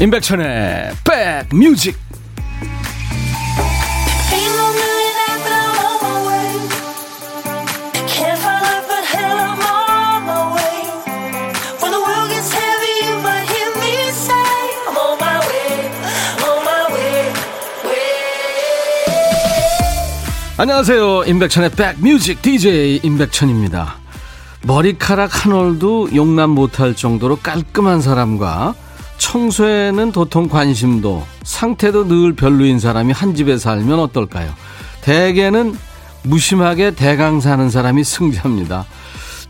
임백천의 백뮤직. 안녕하세요. 임백천의 백뮤직 DJ 임백천입니다. 머리카락 한 올도 용납 못할 정도로 깔끔한 사람과 청소에는 도통 관심도 상태도 늘 별로인 사람이 한 집에 살면 어떨까요? 대개는 무심하게 대강 사는 사람이 승자입니다.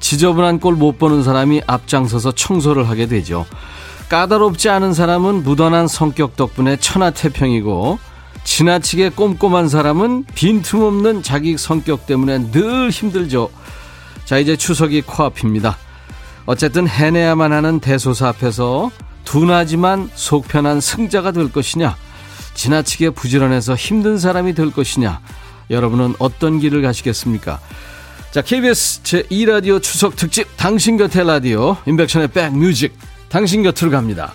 지저분한 꼴 못 보는 사람이 앞장서서 청소를 하게 되죠. 까다롭지 않은 사람은 무던한 성격 덕분에 천하태평이고 지나치게 꼼꼼한 사람은 빈틈없는 자기 성격 때문에 늘 힘들죠. 자 이제 추석이 코앞입니다. 어쨌든 해내야만 하는 대소사 앞에서 둔하지만 속 편한 승자가 될 것이냐 지나치게 부지런해서 힘든 사람이 될 것이냐 여러분은 어떤 길을 가시겠습니까? 자 KBS 제2라디오 추석 특집 당신 곁에 라디오 임백천의 백뮤직 당신 곁으로 갑니다.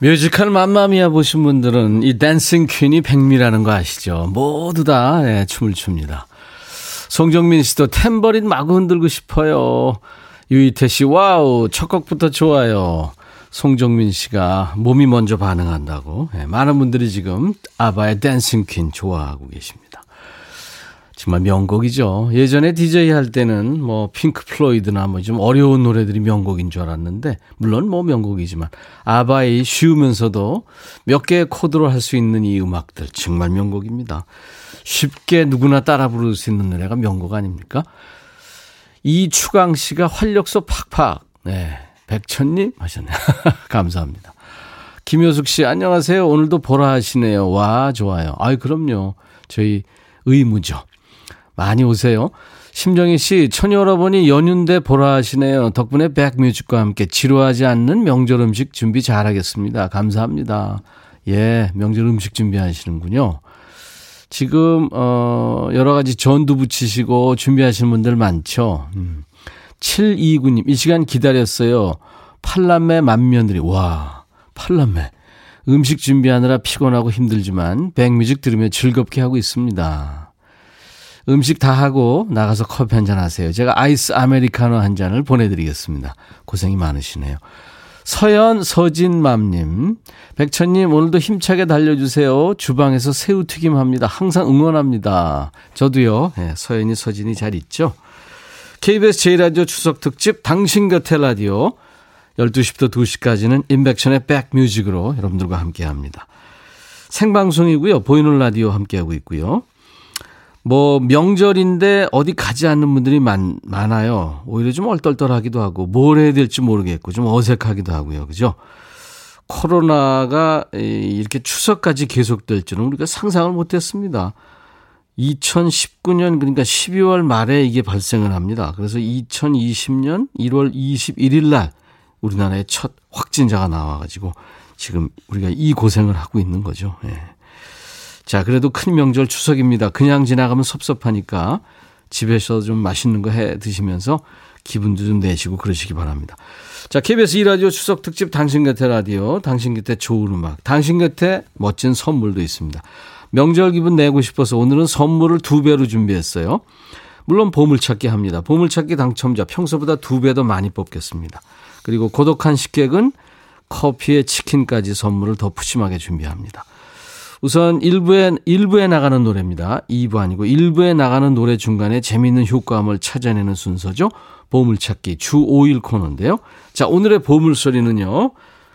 뮤지컬 맘마미아 보신 분들은 이 Dancing Queen이 백미라는 거 아시죠? 모두 다 네, 춤을 춥니다. 송정민 씨도 탬버린 마구 흔들고 싶어요. 유이태 씨, wow, 첫 곡부터 좋아요. 송정민 씨가 몸이 먼저 반응한다고. 네, 많은 분들이 지금 아바의 Dancing Queen 좋아하고 계십니다. 정말 명곡이죠. 예전에 DJ 할 때는 뭐 핑크 플로이드나 뭐 좀 어려운 노래들이 명곡인 줄 알았는데 물론 뭐 명곡이지만 아바의 쉬우면서도 몇 개의 코드로 할 수 있는 이 음악들 정말 명곡입니다. 쉽게 누구나 따라 부를 수 있는 노래가 명곡 아닙니까? 이추강 씨가 활력소 팍팍. 네. 백천님 하셨네. 감사합니다. 김효숙 씨, 안녕하세요. 오늘도 보라 하시네요. 와, 좋아요. 아이, 그럼요. 저희 의무죠. 많이 오세요. 심정희 씨, 처녀 여러분이 연휴인데 보라 하시네요. 덕분에 백뮤직과 함께 지루하지 않는 명절 음식 준비 잘하겠습니다. 감사합니다. 예, 명절 음식 준비하시는군요. 지금, 어, 여러 가지 전두 부치시고 준비하시는 분들 많죠. 음. 729님, 이 시간 기다렸어요. 팔남매 만면들이, 와, 팔남매. 음식 준비하느라 피곤하고 힘들지만 백뮤직 들으며 즐겁게 하고 있습니다. 음식 다 하고 나가서 커피 한 잔 하세요. 제가 아이스 아메리카노 한 잔을 보내드리겠습니다. 고생이 많으시네요. 서연 서진맘님, 백천님 오늘도 힘차게 달려주세요. 주방에서 새우튀김 합니다. 항상 응원합니다. 저도요. 네, 서연이 서진이 잘 있죠? KBS 제1라디오 추석 특집 당신 곁에 라디오 12시부터 2시까지는 인백션의 백뮤직으로 여러분들과 함께 합니다. 생방송이고요. 보이는 라디오 함께하고 있고요. 뭐 명절인데 어디 가지 않는 분들이 많, 많아요. 오히려 좀 얼떨떨하기도 하고 뭘 해야 될지 모르겠고 좀 어색하기도 하고요. 그죠? 코로나가 이렇게 추석까지 계속될 줄은 우리가 상상을 못했습니다. 2019년 그러니까 12월 말에 이게 발생을 합니다. 그래서 2020년 1월 21일 날 우리나라에 첫 확진자가 나와가지고 지금 우리가 이 고생을 하고 있는 거죠. 예. 자, 그래도 큰 명절 추석입니다. 그냥 지나가면 섭섭하니까 집에서 좀 맛있는 거 해 드시면서 기분도 좀 내시고 그러시기 바랍니다. 자, KBS 2라디오 추석 특집 당신 곁에 라디오, 당신 곁에 좋은 음악, 당신 곁에 멋진 선물도 있습니다. 명절 기분 내고 싶어서 오늘은 선물을 두 배로 준비했어요. 물론 보물찾기 합니다. 보물찾기 당첨자 평소보다 두 배 더 많이 뽑겠습니다. 그리고 고독한 식객은 커피에 치킨까지 선물을 더 푸짐하게 준비합니다. 우선 1부에, 1부에 나가는 노래입니다. 2부 아니고 1부에 나가는 노래 중간에 재미있는 효과음을 찾아내는 순서죠. 보물찾기 주 5일 코너인데요. 자, 오늘의 보물소리는요.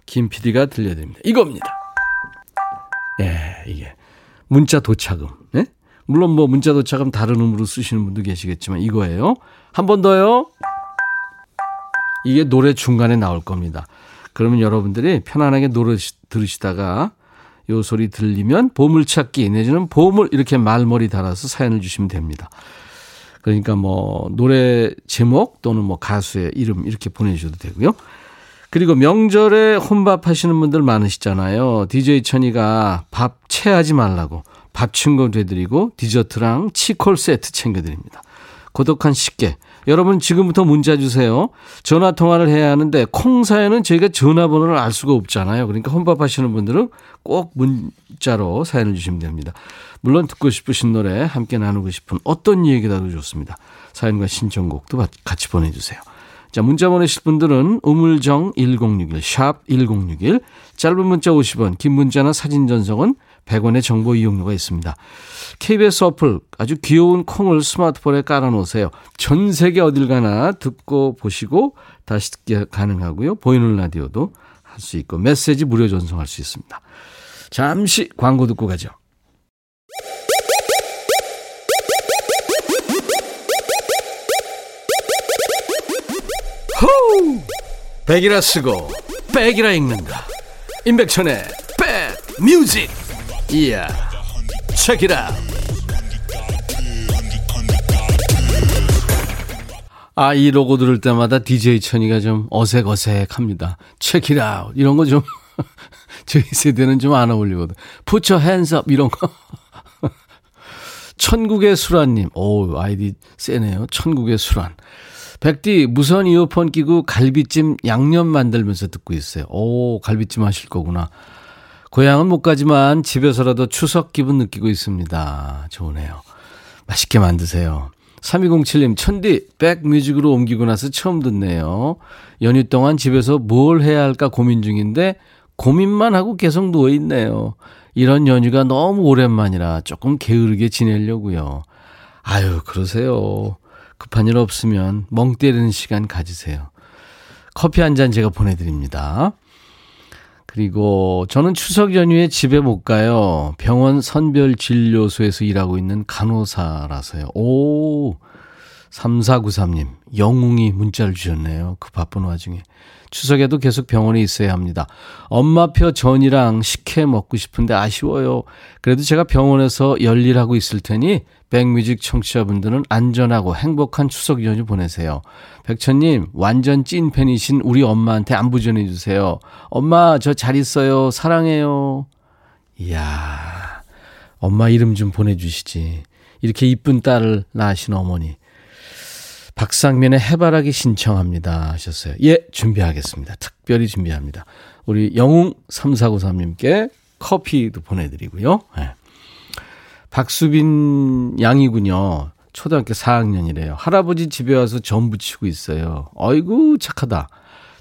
김 PD가 들려드립니다. 이겁니다. 예, 이게. 문자 도착음. 네? 물론 뭐 문자 도착음 다른 음으로 쓰시는 분도 계시겠지만 이거예요. 한 번 더요. 이게 노래 중간에 나올 겁니다. 그러면 여러분들이 편안하게 노래 들으시다가 요 소리 들리면 보물찾기 내지는 보물 이렇게 말머리 달아서 사연을 주시면 됩니다. 그러니까 뭐 노래 제목 또는 뭐 가수의 이름 이렇게 보내주셔도 되고요. 그리고 명절에 혼밥 하시는 분들 많으시잖아요. DJ 천이가 밥 체하지 말라고 밥 친구 되드리고 디저트랑 치콜 세트 챙겨드립니다. 고독한 식객 여러분 지금부터 문자 주세요. 전화 통화를 해야 하는데 콩사에는 저희가 전화번호를 알 수가 없잖아요. 그러니까 혼밥 하시는 분들은 꼭 문자로 사연을 주시면 됩니다. 물론 듣고 싶으신 노래 함께 나누고 싶은 어떤 얘기라도 좋습니다. 사연과 신청곡도 같이 보내주세요. 자, 문자 보내실 분들은 우물정 1061, 샵 1061, 짧은 문자 50원, 긴 문자나 사진 전송은 100원의 정보 이용료가 있습니다. KBS 어플 아주 귀여운 콩을 스마트폰에 깔아놓으세요. 전 세계 어딜 가나 듣고 보시고 다시 듣기 가능하고요. 보이는 라디오도 할 수 있고 메시지 무료 전송할 수 있습니다. 잠시 광고 듣고 가죠. 백이라 쓰고 백이라 읽는다. 임백천의 백 뮤직. 이야. 책이라. 아, 이 로고 들을 때마다 DJ 천이가 좀 어색어색합니다. 체키라 이런 거 좀 저희 세대는 좀 안 어울리거든. 부처 핸섭 이런 거. 천국의 수란님. 오, 아이디 세네요. 천국의 수란. 백디 무선 이어폰 끼고 갈비찜 양념 만들면서 듣고 있어요. 오, 갈비찜 하실 거구나. 고향은 못 가지만 집에서라도 추석 기분 느끼고 있습니다. 좋으네요. 맛있게 만드세요. 3207님, 천디, 백뮤직으로 옮기고 나서 처음 듣네요. 연휴 동안 집에서 뭘 해야 할까 고민 중인데, 고민만 하고 계속 누워있네요. 이런 연휴가 너무 오랜만이라 조금 게으르게 지내려고요. 아유, 그러세요. 급한 일 없으면 멍 때리는 시간 가지세요. 커피 한 잔 제가 보내드립니다. 그리고 저는 추석 연휴에 집에 못 가요. 병원 선별진료소에서 일하고 있는 간호사라서요. 오, 3493님, 영웅이 문자를 주셨네요. 그 바쁜 와중에. 추석에도 계속 병원에 있어야 합니다. 엄마표 전이랑 식혜 먹고 싶은데 아쉬워요. 그래도 제가 병원에서 열일하고 있을 테니 백뮤직 청취자분들은 안전하고 행복한 추석 연휴 보내세요. 백천님, 완전 찐팬이신 우리 엄마한테 안부 전해주세요. 엄마, 저 잘 있어요. 사랑해요. 이야, 엄마 이름 좀 보내주시지. 이렇게 이쁜 딸을 낳으신 어머니. 박상민의 해바라기 신청합니다 하셨어요. 예, 준비하겠습니다. 특별히 준비합니다. 우리 영웅 3493님께 커피도 보내드리고요. 네. 박수빈 양이군요. 초등학교 4학년이래요. 할아버지 집에 와서 전 부치고 있어요. 어이구, 착하다.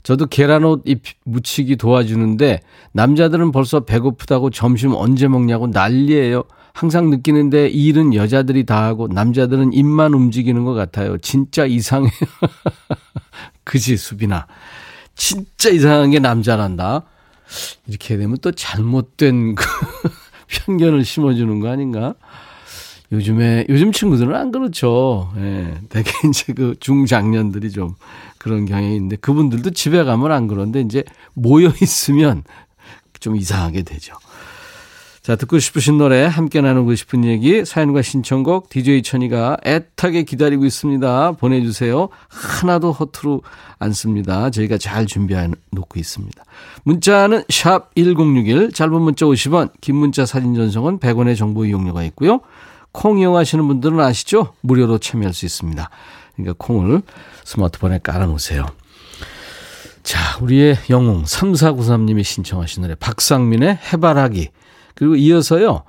저도 계란옷 입 묻히기 도와주는데 남자들은 벌써 배고프다고 점심 언제 먹냐고 난리예요. 항상 느끼는데 일은 여자들이 다 하고 남자들은 입만 움직이는 것 같아요. 진짜 이상해요. 그지, 수빈아. 진짜 이상한 게 남자란다. 이렇게 되면 또 잘못된 그 편견을 심어주는 거 아닌가? 요즘에, 요즘 친구들은 안 그렇죠. 예. 되게 이제 그 중장년들이 좀 그런 경향이 있는데 그분들도 집에 가면 안 그런데 이제 모여 있으면 좀 이상하게 되죠. 자, 듣고 싶으신 노래, 함께 나누고 싶은 얘기, 사연과 신청곡, DJ 천이가 애타게 기다리고 있습니다. 보내주세요. 하나도 허투루 안 씁니다. 저희가 잘 준비해 놓고 있습니다. 문자는 샵 1061, 짧은 문자 50원, 긴 문자 사진 전송은 100원의 정보 이용료가 있고요. 콩 이용하시는 분들은 아시죠? 무료로 참여할 수 있습니다. 그러니까 콩을 스마트폰에 깔아놓으세요. 자, 우리의 영웅 3493님이 신청하신 노래 박상민의 해바라기 그리고 이어서요,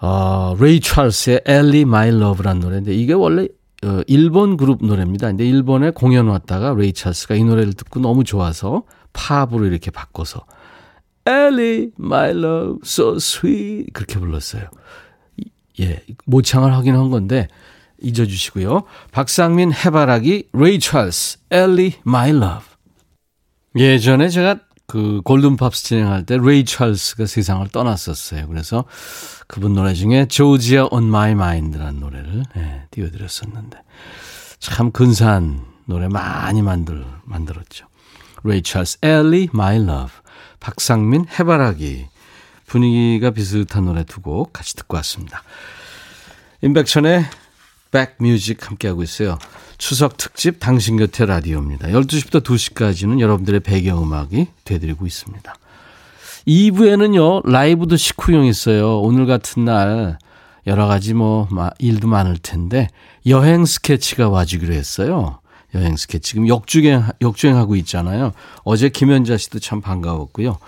어, 레이 찰스의 Ellie My Love라는 노래인데 이게 원래 어, 일본 그룹 노래입니다. 근데 일본에 공연 왔다가 레이 찰스가 이 노래를 듣고 너무 좋아서 팝으로 이렇게 바꿔서 Ellie My Love so sweet 그렇게 불렀어요. 예, 모창을 하긴 한 건데 잊어주시고요. 박상민 해바라기 레이 찰스 Ellie My Love 예전에 제가 그 골든팝스 진행할 때 레이 찰스가 세상을 떠났었어요. 그래서 그분 노래 중에 조지아 on my mind라는 노래를 예, 띄워드렸었는데 참 근사한 노래 많이 만들, 만들었죠. 레이 찰스, Ellie, my love, 박상민, 해바라기 분위기가 비슷한 노래 두 곡 같이 듣고 왔습니다. 임백천의 백뮤직 함께하고 있어요. 추석 특집 당신 곁에 라디오입니다. 12시부터 2시까지는 여러분들의 배경음악이 되드리고 있습니다. 2부에는요, 라이브도 식후용 있어요. 오늘 같은 날, 여러 가지 뭐 일도 많을 텐데 여행 스케치가 와주기로 했어요. 여행 스케치 지금 역주행 역주행하고 있잖아요. 어제 김현자 씨도 참 반가웠고요.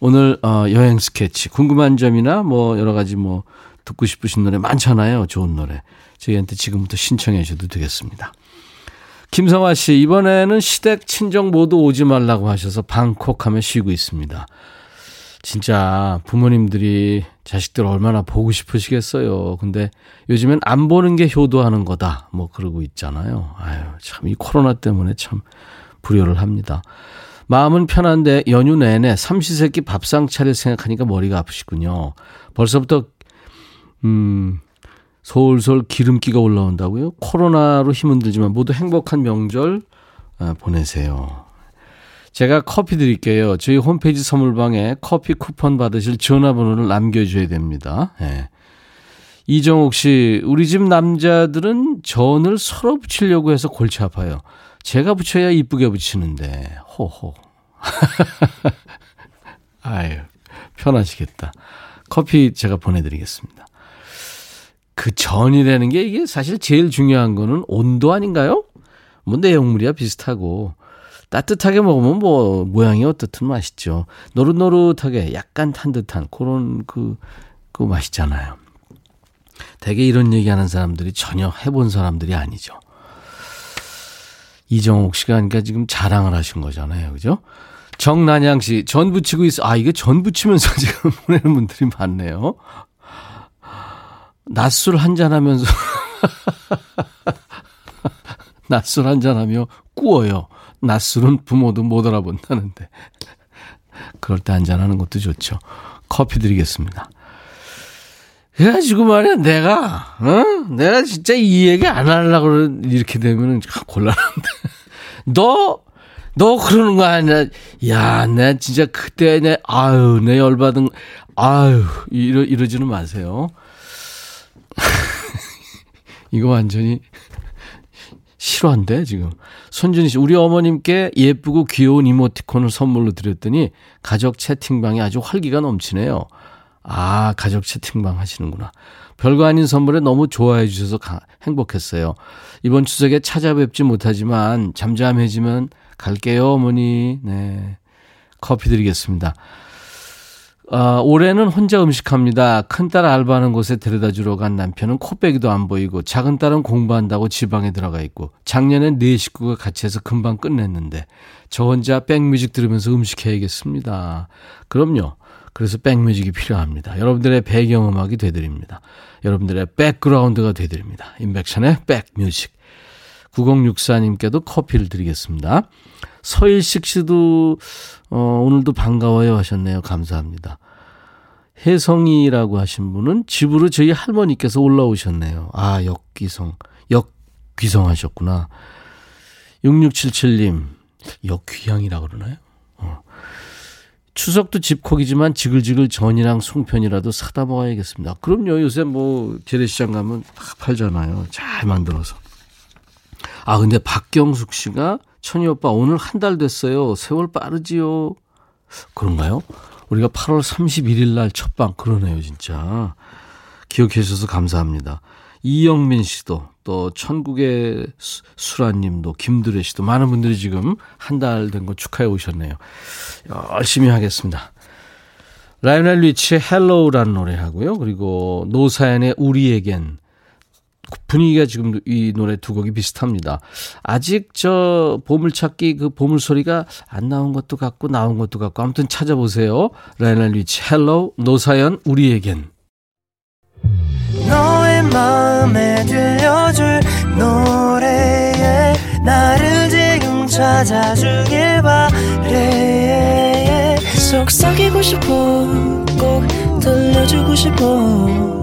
오늘 어 여행 스케치 궁금한 점이나 뭐 여러 가지 뭐 듣고 싶으신 노래 많잖아요. 좋은 노래. 저희한테 지금부터 신청해 주셔도 되겠습니다. 김성화 씨, 이번에는 시댁 친정 모두 오지 말라고 하셔서 방콕 하며 쉬고 있습니다. 진짜 부모님들이 자식들 얼마나 보고 싶으시겠어요. 근데 요즘엔 안 보는 게 효도하는 거다. 뭐 그러고 있잖아요. 아유, 참 이 코로나 때문에 참 불효를 합니다. 마음은 편한데 연휴 내내 삼시세끼 밥상 차릴 생각하니까 머리가 아프시군요. 벌써부터 음 솔솔 기름기가 올라온다고요? 코로나로 힘은 들지만 모두 행복한 명절 아, 보내세요. 제가 커피 드릴게요. 저희 홈페이지 선물방에 커피 쿠폰 받으실 전화번호를 남겨줘야 됩니다. 네. 이정옥 씨, 우리 집 남자들은 전을 서로 붙이려고 해서 골치 아파요. 제가 붙여야 이쁘게 붙이는데, 호호. 아유, 편하시겠다. 커피 제가 보내드리겠습니다. 그 전이라는 게 이게 사실 제일 중요한 거는 온도 아닌가요? 뭐 내용물이야 비슷하고 따뜻하게 먹으면 뭐 모양이 어떻든 맛있죠. 노릇노릇하게 약간 탄 듯한 그런 그, 그 맛있잖아요. 대개 이런 얘기하는 사람들이 전혀 해본 사람들이 아니죠. 이정옥 씨가 그러니까 지금 자랑을 하신 거잖아요. 그죠? 정난양 씨, 전 부치고 있어. 아, 이게 전 부치면서 지금 보내는 분들이 많네요. 낮술 한잔 하면서, 낮술 한잔 하며 꾸어요. 낮술은 부모도 못 알아본다는데. 그럴 때 한잔하는 것도 좋죠. 커피 드리겠습니다. 그래가지고 말이야, 내가, 어? 내가 진짜 이 얘기 안 하려고 이렇게 되면은 곤란한데. 너, 너 그러는 거 아니야. 야, 내 진짜 그때 내, 아유, 내 열받은, 아유, 이러, 이러지는 마세요. 이거 완전히 실화인데, 지금. 손준희 씨, 우리 어머님께 예쁘고 귀여운 이모티콘을 선물로 드렸더니 가족 채팅방에 아주 활기가 넘치네요. 아, 가족 채팅방 하시는구나. 별거 아닌 선물에 너무 좋아해 주셔서 가, 행복했어요. 이번 추석에 찾아뵙지 못하지만 잠잠해지면 갈게요, 어머니. 네. 커피 드리겠습니다. 아, 올해는 혼자 음식합니다. 큰딸 알바하는 곳에 데려다 주러 간 남편은 코빼기도 안 보이고 작은 딸은 공부한다고 지방에 들어가 있고 작년엔 네 식구가 같이 해서 금방 끝냈는데 저 혼자 백뮤직 들으면서 음식 해야겠습니다. 그럼요. 그래서 백뮤직이 필요합니다. 여러분들의 배경음악이 되드립니다. 여러분들의 백그라운드가 되드립니다. 인백션의 백뮤직. 9064님께도 커피를 드리겠습니다. 서일식 씨도 어, 오늘도 반가워요 하셨네요. 감사합니다. 혜성이라고 하신 분은 집으로 저희 할머니께서 올라오셨네요. 아, 역귀성. 역귀성 하셨구나. 6677님, 역귀향이라고 그러나요? 어. 추석도 집콕이지만 지글지글 전이랑 송편이라도 사다 먹어야겠습니다. 그럼요. 요새 뭐 재래시장 가면 다 팔잖아요. 잘 만들어서. 아, 근데 박경숙 씨가 천희 오빠 오늘 한 달 됐어요. 세월 빠르지요. 그런가요? 우리가 8월 31일 날 첫방 그러네요, 진짜. 기억해 주셔서 감사합니다. 이영민 씨도 또 천국의 수라님도 김두래 씨도 많은 분들이 지금 한 달 된 거 축하해 오셨네요. 열심히 하겠습니다. 라이오넬 리치의 Hello라는 노래 하고요. 그리고 노사연의 우리에겐 분위기가 지금 이 노래 두 곡이 비슷합니다. 아직 저 보물찾기 그 보물 소리가 안 나온 것도 같고 나온 것도 같고 아무튼 찾아보세요. 라이오넬 리치 Hello 노사연 우리에겐 너의 마음에 들려줄 노래에 나를 지금 찾아주길 바래 속삭이고 싶어 꼭 들려주고 싶어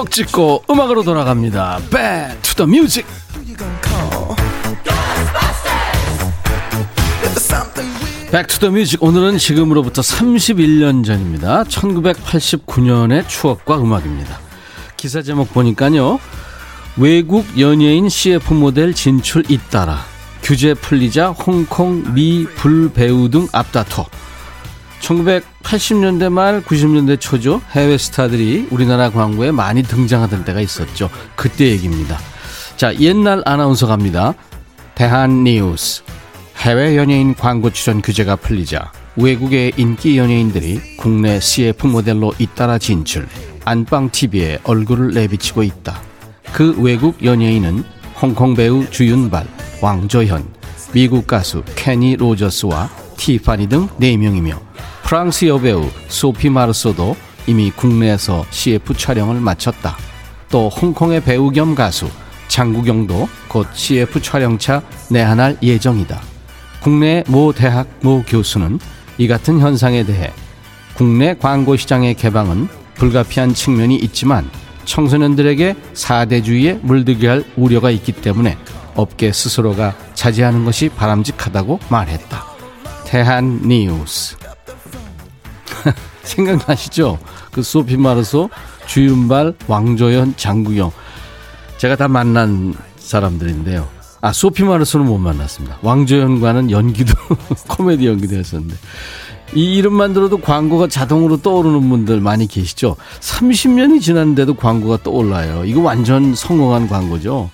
추억 찍고 음악으로 돌아갑니다. Back to the music. Back to the music 오늘은 지금으로부터 31년 전입니다. 1989년의 추억과 음악입니다. 기사 제목 보니까요. 외국 연예인 CF 모델 진출 잇따라 규제 풀리자 홍콩 미 불 배우 등 앞다퉈 1980년대 말 90년대 초죠. 해외 스타들이 우리나라 광고에 많이 등장하던 때가 있었죠. 그때 얘기입니다. 자, 옛날 아나운서 갑니다. 대한 뉴스. 해외 연예인 광고 출연 규제가 풀리자 외국의 인기 연예인들이 국내 CF 모델로 잇따라 진출, 안방TV에 얼굴을 내비치고 있다. 그 외국 연예인은 홍콩 배우 주윤발, 왕조현, 미국 가수 케니 로저스와 티파니 등 4명이며 프랑스 여배우 소피 마르소도 이미 국내에서 CF 촬영을 마쳤다. 또 홍콩의 배우 겸 가수 장국영도 곧 CF 촬영차 내한할 예정이다. 국내 모 대학 모 교수는 이 같은 현상에 대해 국내 광고 시장의 개방은 불가피한 측면이 있지만 청소년들에게 사대주의에 물들게 할 우려가 있기 때문에 업계 스스로가 자제하는 것이 바람직하다고 말했다. 대한 뉴스. 생각나시죠? 그 소피 마르소, 주윤발, 왕조연, 장구영. 제가 다 만난 사람들인데요. 아, 소피 마르소는 못 만났습니다. 왕조연과는 연기도, 코미디 연기도 했었는데. 이 이름만 들어도 광고가 자동으로 떠오르는 분들 많이 계시죠? 30년이 지났는데도 광고가 떠올라요. 이거 완전 성공한 광고죠.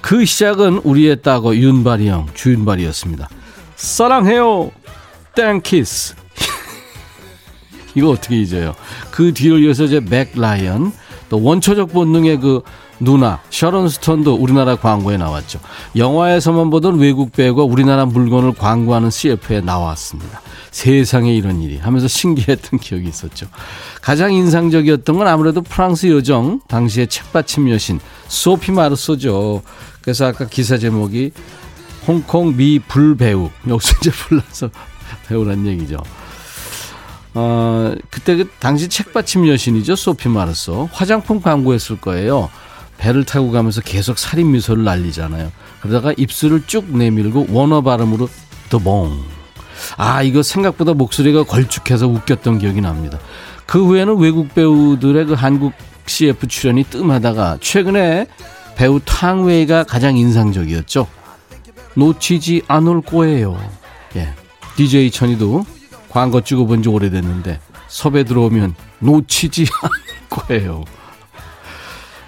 그 시작은 우리의 따거 윤발이 형, 주윤발이었습니다. 사랑해요. 밀키스. 이거 어떻게 잊어요? 그 뒤를 이어서 이제 멕 라이언, 또 원초적 본능의 그 누나 샤론 스톤도 우리나라 광고에 나왔죠. 영화에서만 보던 외국 배우가 우리나라 물건을 광고하는 CF에 나왔습니다. 세상에 이런 일이 하면서 신기했던 기억이 있었죠. 가장 인상적이었던 건 아무래도 프랑스 요정 당시의 책받침 여신 소피 마르소죠. 그래서 아까 기사 제목이 홍콩 미 불배우 여기서 이제 불러서 배우란 얘기죠. 어, 그때 그 당시 책받침 여신이죠. 소피 마르소. 화장품 광고했을 거예요. 배를 타고 가면서 계속 살인 미소를 날리잖아요. 그러다가 입술을 쭉 내밀고 원어 발음으로 더봉. 아, 이거 생각보다 목소리가 걸쭉해서 웃겼던 기억이 납니다. 그 후에는 외국 배우들의 그 한국 CF 출연이 뜸하다가 최근에 배우 탕웨이가 가장 인상적이었죠. 놓치지 않을 거예요. 예. DJ 천이도 광고 찍어본 지 오래됐는데 섭외 들어오면 놓치지 않을 거예요.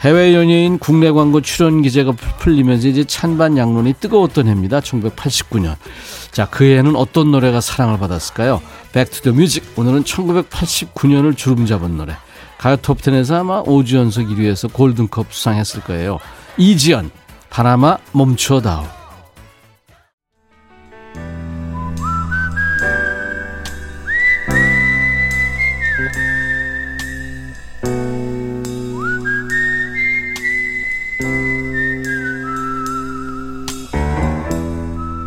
해외 연예인 국내 광고 출연 기재가 풀리면서 이제 찬반 양론이 뜨거웠던 해입니다. 1989년. 자, 그 해에는 어떤 노래가 사랑을 받았을까요? Back to the music. 오늘은 1989년을 주름 잡은 노래. 가요 톱10에서 아마 5주 연속 1위에서 골든컵 수상했을 거예요. 이지연, 바람아 멈춰다오.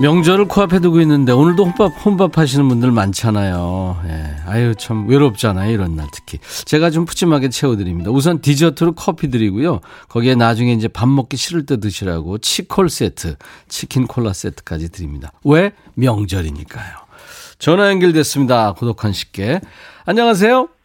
명절을 코앞에 두고 있는데 오늘도 혼밥 혼밥 하시는 분들 많잖아요. 예. 아유 참 외롭잖아요 이런 날 특히. 제가 좀 푸짐하게 채워드립니다. 우선 디저트로 커피 드리고요. 거기에 나중에 이제 밥 먹기 싫을 때 드시라고 치콜 세트, 치킨 콜라 세트까지 드립니다. 왜 명절이니까요. 전화 연결됐습니다. 고독한 식객. 안녕하세요.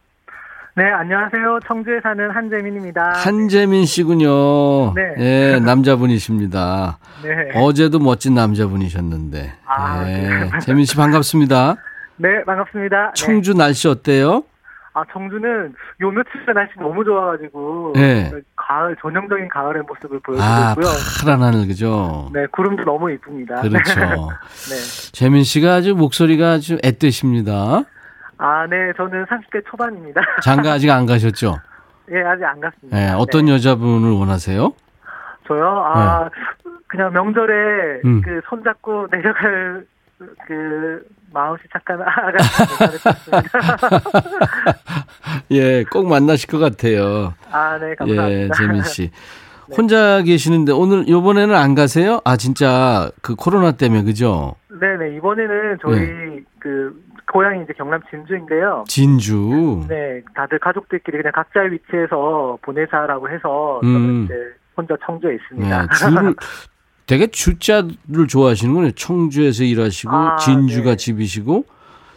네, 안녕하세요. 청주에 사는 한재민입니다. 한재민 씨군요. 네. 예, 남자분이십니다. 네. 어제도 멋진 남자분이셨는데. 아, 예. 네. 재민 씨 반갑습니다. 네, 반갑습니다. 청주 네. 날씨 어때요? 아, 청주는 요 며칠 전 날씨 너무 좋아가지고. 네. 가을, 전형적인 가을의 모습을 보여주고 아, 있고요. 파란 하늘, 그죠? 네, 구름도 너무 이쁩니다. 그렇죠. 네. 재민 씨가 아주 목소리가 아주 앳되십니다. 아, 네, 저는 30대 초반입니다. 장가 아직 안 가셨죠? 예, 아직 안 갔습니다. 네, 어떤 네. 여자분을 원하세요? 저요? 아, 네. 그냥 명절에 음. 그 손잡고 내려갈 그 마음씨 착한 아가씨 예, 꼭 만나실 것 같아요. 아, 네, 감사합니다. 예, 재민 씨. 네. 혼자 계시는데 오늘 요번에는 안 가세요? 아, 진짜 그 코로나 때문에 그죠? 네, 네. 이번에는 저희 네. 그 고향이 이제 경남 진주인데요. 진주. 네, 다들 가족들끼리 그냥 각자의 위치에서 보내자라고 해서 음. 이제 혼자 청주에 있습니다. 네, 주를 되게 주자를 좋아하시는군요. 청주에서 일하시고 아, 진주가 네. 집이시고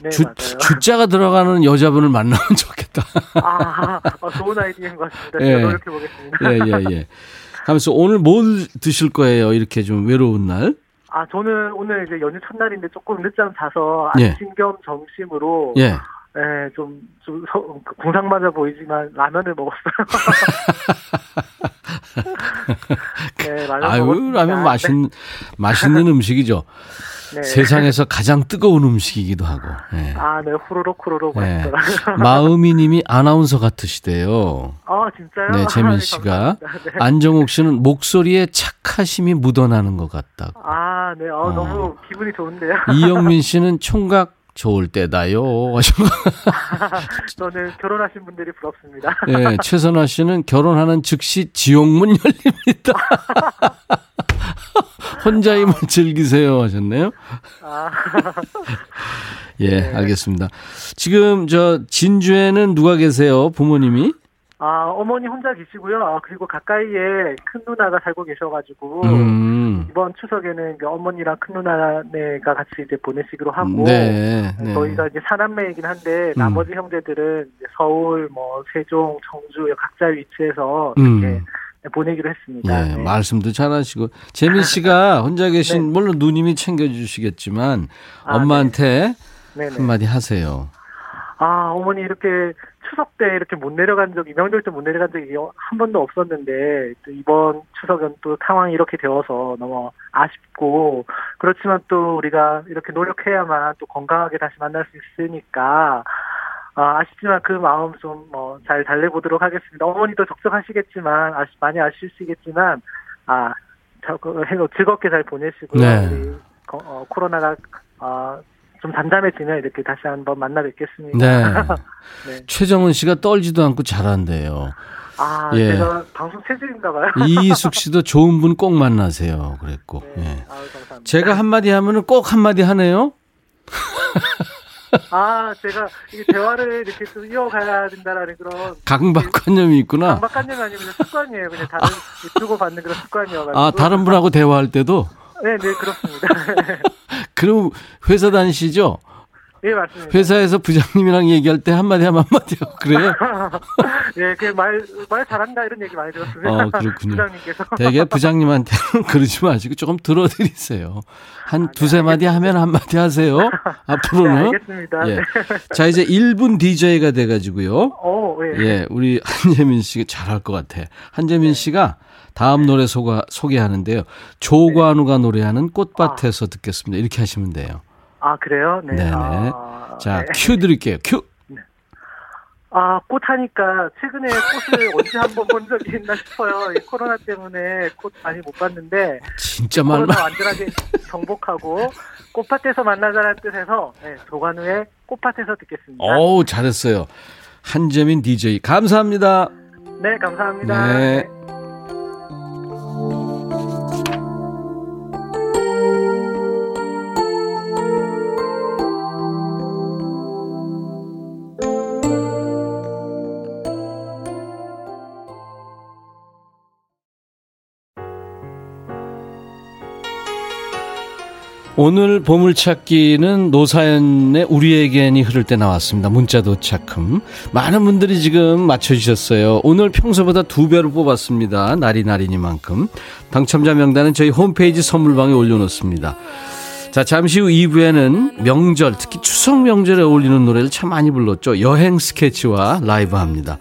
네, 주, 주자가 들어가는 여자분을 만나면 좋겠다. 아, 아 좋은 아이디어인 것 같습니다. 예. 노력해 보겠습니다. 예, 예, 예. 하면서 오늘 뭘 드실 거예요? 이렇게 좀 외로운 날? 아, 저는 오늘 이제 연휴 첫날인데 조금 늦잠 자서 예. 아침 예. 겸 점심으로 예. 네, 좀, 좀, 서, 공상 맞아 보이지만, 라면을 먹었어요. 네, 라면 아유, 먹었습니다. 라면 맛있, 네. 맛있는 음식이죠. 네. 세상에서 가장 뜨거운 음식이기도 하고. 네. 아, 네, 후루룩 후루룩 네. 마음이님이 아나운서 같으시대요. 아, 진짜요? 네, 재민 씨가. 네. 안정옥 씨는 목소리에 착하심이 묻어나는 것 같다고. 아, 네, 어, 어. 너무 기분이 좋은데요. 이영민 씨는 총각 좋을 때다요. 저는 결혼하신 분들이 부럽습니다. 네, 최선화 씨는 결혼하는 즉시 지옥문 열립니다. 혼자임을 즐기세요 하셨네요. 아. 예, 네. 알겠습니다. 지금 저 진주에는 누가 계세요? 부모님이? 아, 어머니 혼자 계시고요. 아, 그리고 가까이에 큰 누나가 살고 계셔가지고, 음. 이번 추석에는 어머니랑 큰 누나네가 같이 이제 보내시기로 하고, 네, 네. 저희가 이제 사남매이긴 한데, 음. 나머지 형제들은 서울, 뭐, 세종, 청주, 각자 위치에서 이렇게 음. 보내기로 했습니다. 네, 네. 말씀도 잘하시고 재민 씨가 혼자 계신 네. 물론 누님이 챙겨주시겠지만 아, 엄마한테 네. 한마디 하세요. 아 어머니 이렇게 추석 때 이렇게 못 내려간 적이 명절 때 못 내려간 적이 한 번도 없었는데 또 이번 추석은 또 상황이 이렇게 되어서 너무 아쉽고 그렇지만 또 우리가 이렇게 노력해야만 또 건강하게 다시 만날 수 있으니까 아, 아쉽지만 그 마음 좀 뭐 잘 달래보도록 하겠습니다. 어머니도 적적하시겠지만 아시, 많이 아실수있겠지만 아 그, 즐겁게 잘 보내시고요. 네. 우리 어, 코로나가 어, 좀 잠잠해지면 이렇게 다시 한번 만나 뵙겠습니다. 네. 네. 최정은 씨가 떨지도 않고 잘한대요. 아, 예. 제가 방송 체질인가 봐요. 이숙 씨도 좋은 분 꼭 만나세요. 그랬고. 네. 예. 아유, 제가 한마디 하면은 꼭 한마디 하네요. 아, 제가 이 대화를 이렇게 좀 이어가야 된다라는 그런 강박관념이 있구나. 강박관념이 아니고 그냥 습관이에요. 그냥 다른 주고 받는 그런 습관이어가지고. 아, 다른 분하고 대화할 때도? 네, 네, 그렇습니다. 그럼 회사 다니시죠? 예, 맞습니다. 회사에서 부장님이랑 얘기할 때 한마디 하면 한마디 하고 그래요? 예, 그 말, 말 잘한다 이런 얘기 많이 들었습니다. 어, 그렇군요. 부장님께서. 되게 부장님한테는 그러지 마시고 조금 들어드리세요. 한 아, 두세 네, 마디 하면 한마디 하세요. 앞으로는. 네, 알겠습니다. 예. 네. 자, 이제 1분 DJ가 돼가지고요. 오, 예. 예, 우리 한재민 씨가 잘할 것 같아. 한재민 네. 씨가 다음 노래 소가, 소개하는데요. 조관우가 노래하는 꽃밭에서 아. 듣겠습니다. 이렇게 하시면 돼요. 아, 그래요? 네. 네네. 아, 자, 네. 큐 드릴게요. 큐. 네. 아, 꽃 하니까 최근에 꽃을 언제 한번 본 적이 있나 싶어요. 코로나 때문에 꽃 많이 못 봤는데. 진짜 많아. 코로나 완전하게 정복하고 꽃밭에서 만나자는 뜻에서 네, 조관우의 꽃밭에서 듣겠습니다. 어우, 잘했어요. 한재민 DJ 감사합니다. 네, 감사합니다. 네. 오늘 보물찾기는 노사연의 우리에게니 흐를 때 나왔습니다. 문자 도착금. 많은 분들이 지금 맞춰주셨어요. 오늘 평소보다 두 배로 뽑았습니다. 날이니만큼. 당첨자 명단은 저희 홈페이지 선물방에 올려놓습니다. 자, 잠시 후 2부에는 명절, 특히 추석 명절에 어울리는 노래를 참 많이 불렀죠. 여행 스케치와 라이브 합니다.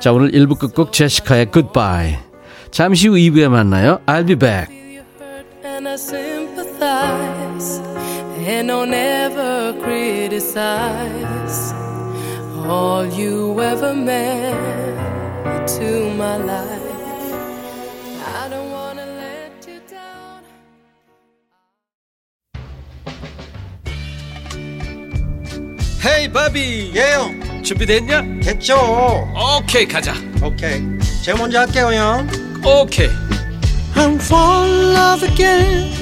자, 오늘 1부 끝곡 제시카의 Goodbye. 잠시 후 2부에 만나요. I'll be back. And don't ever criticize all you ever meant to my life. 헤이 바비 예영 준비됐냐? 됐죠 오케이 가자 오케이 제가 먼저 할게요 형 오케이 I'm fall in love again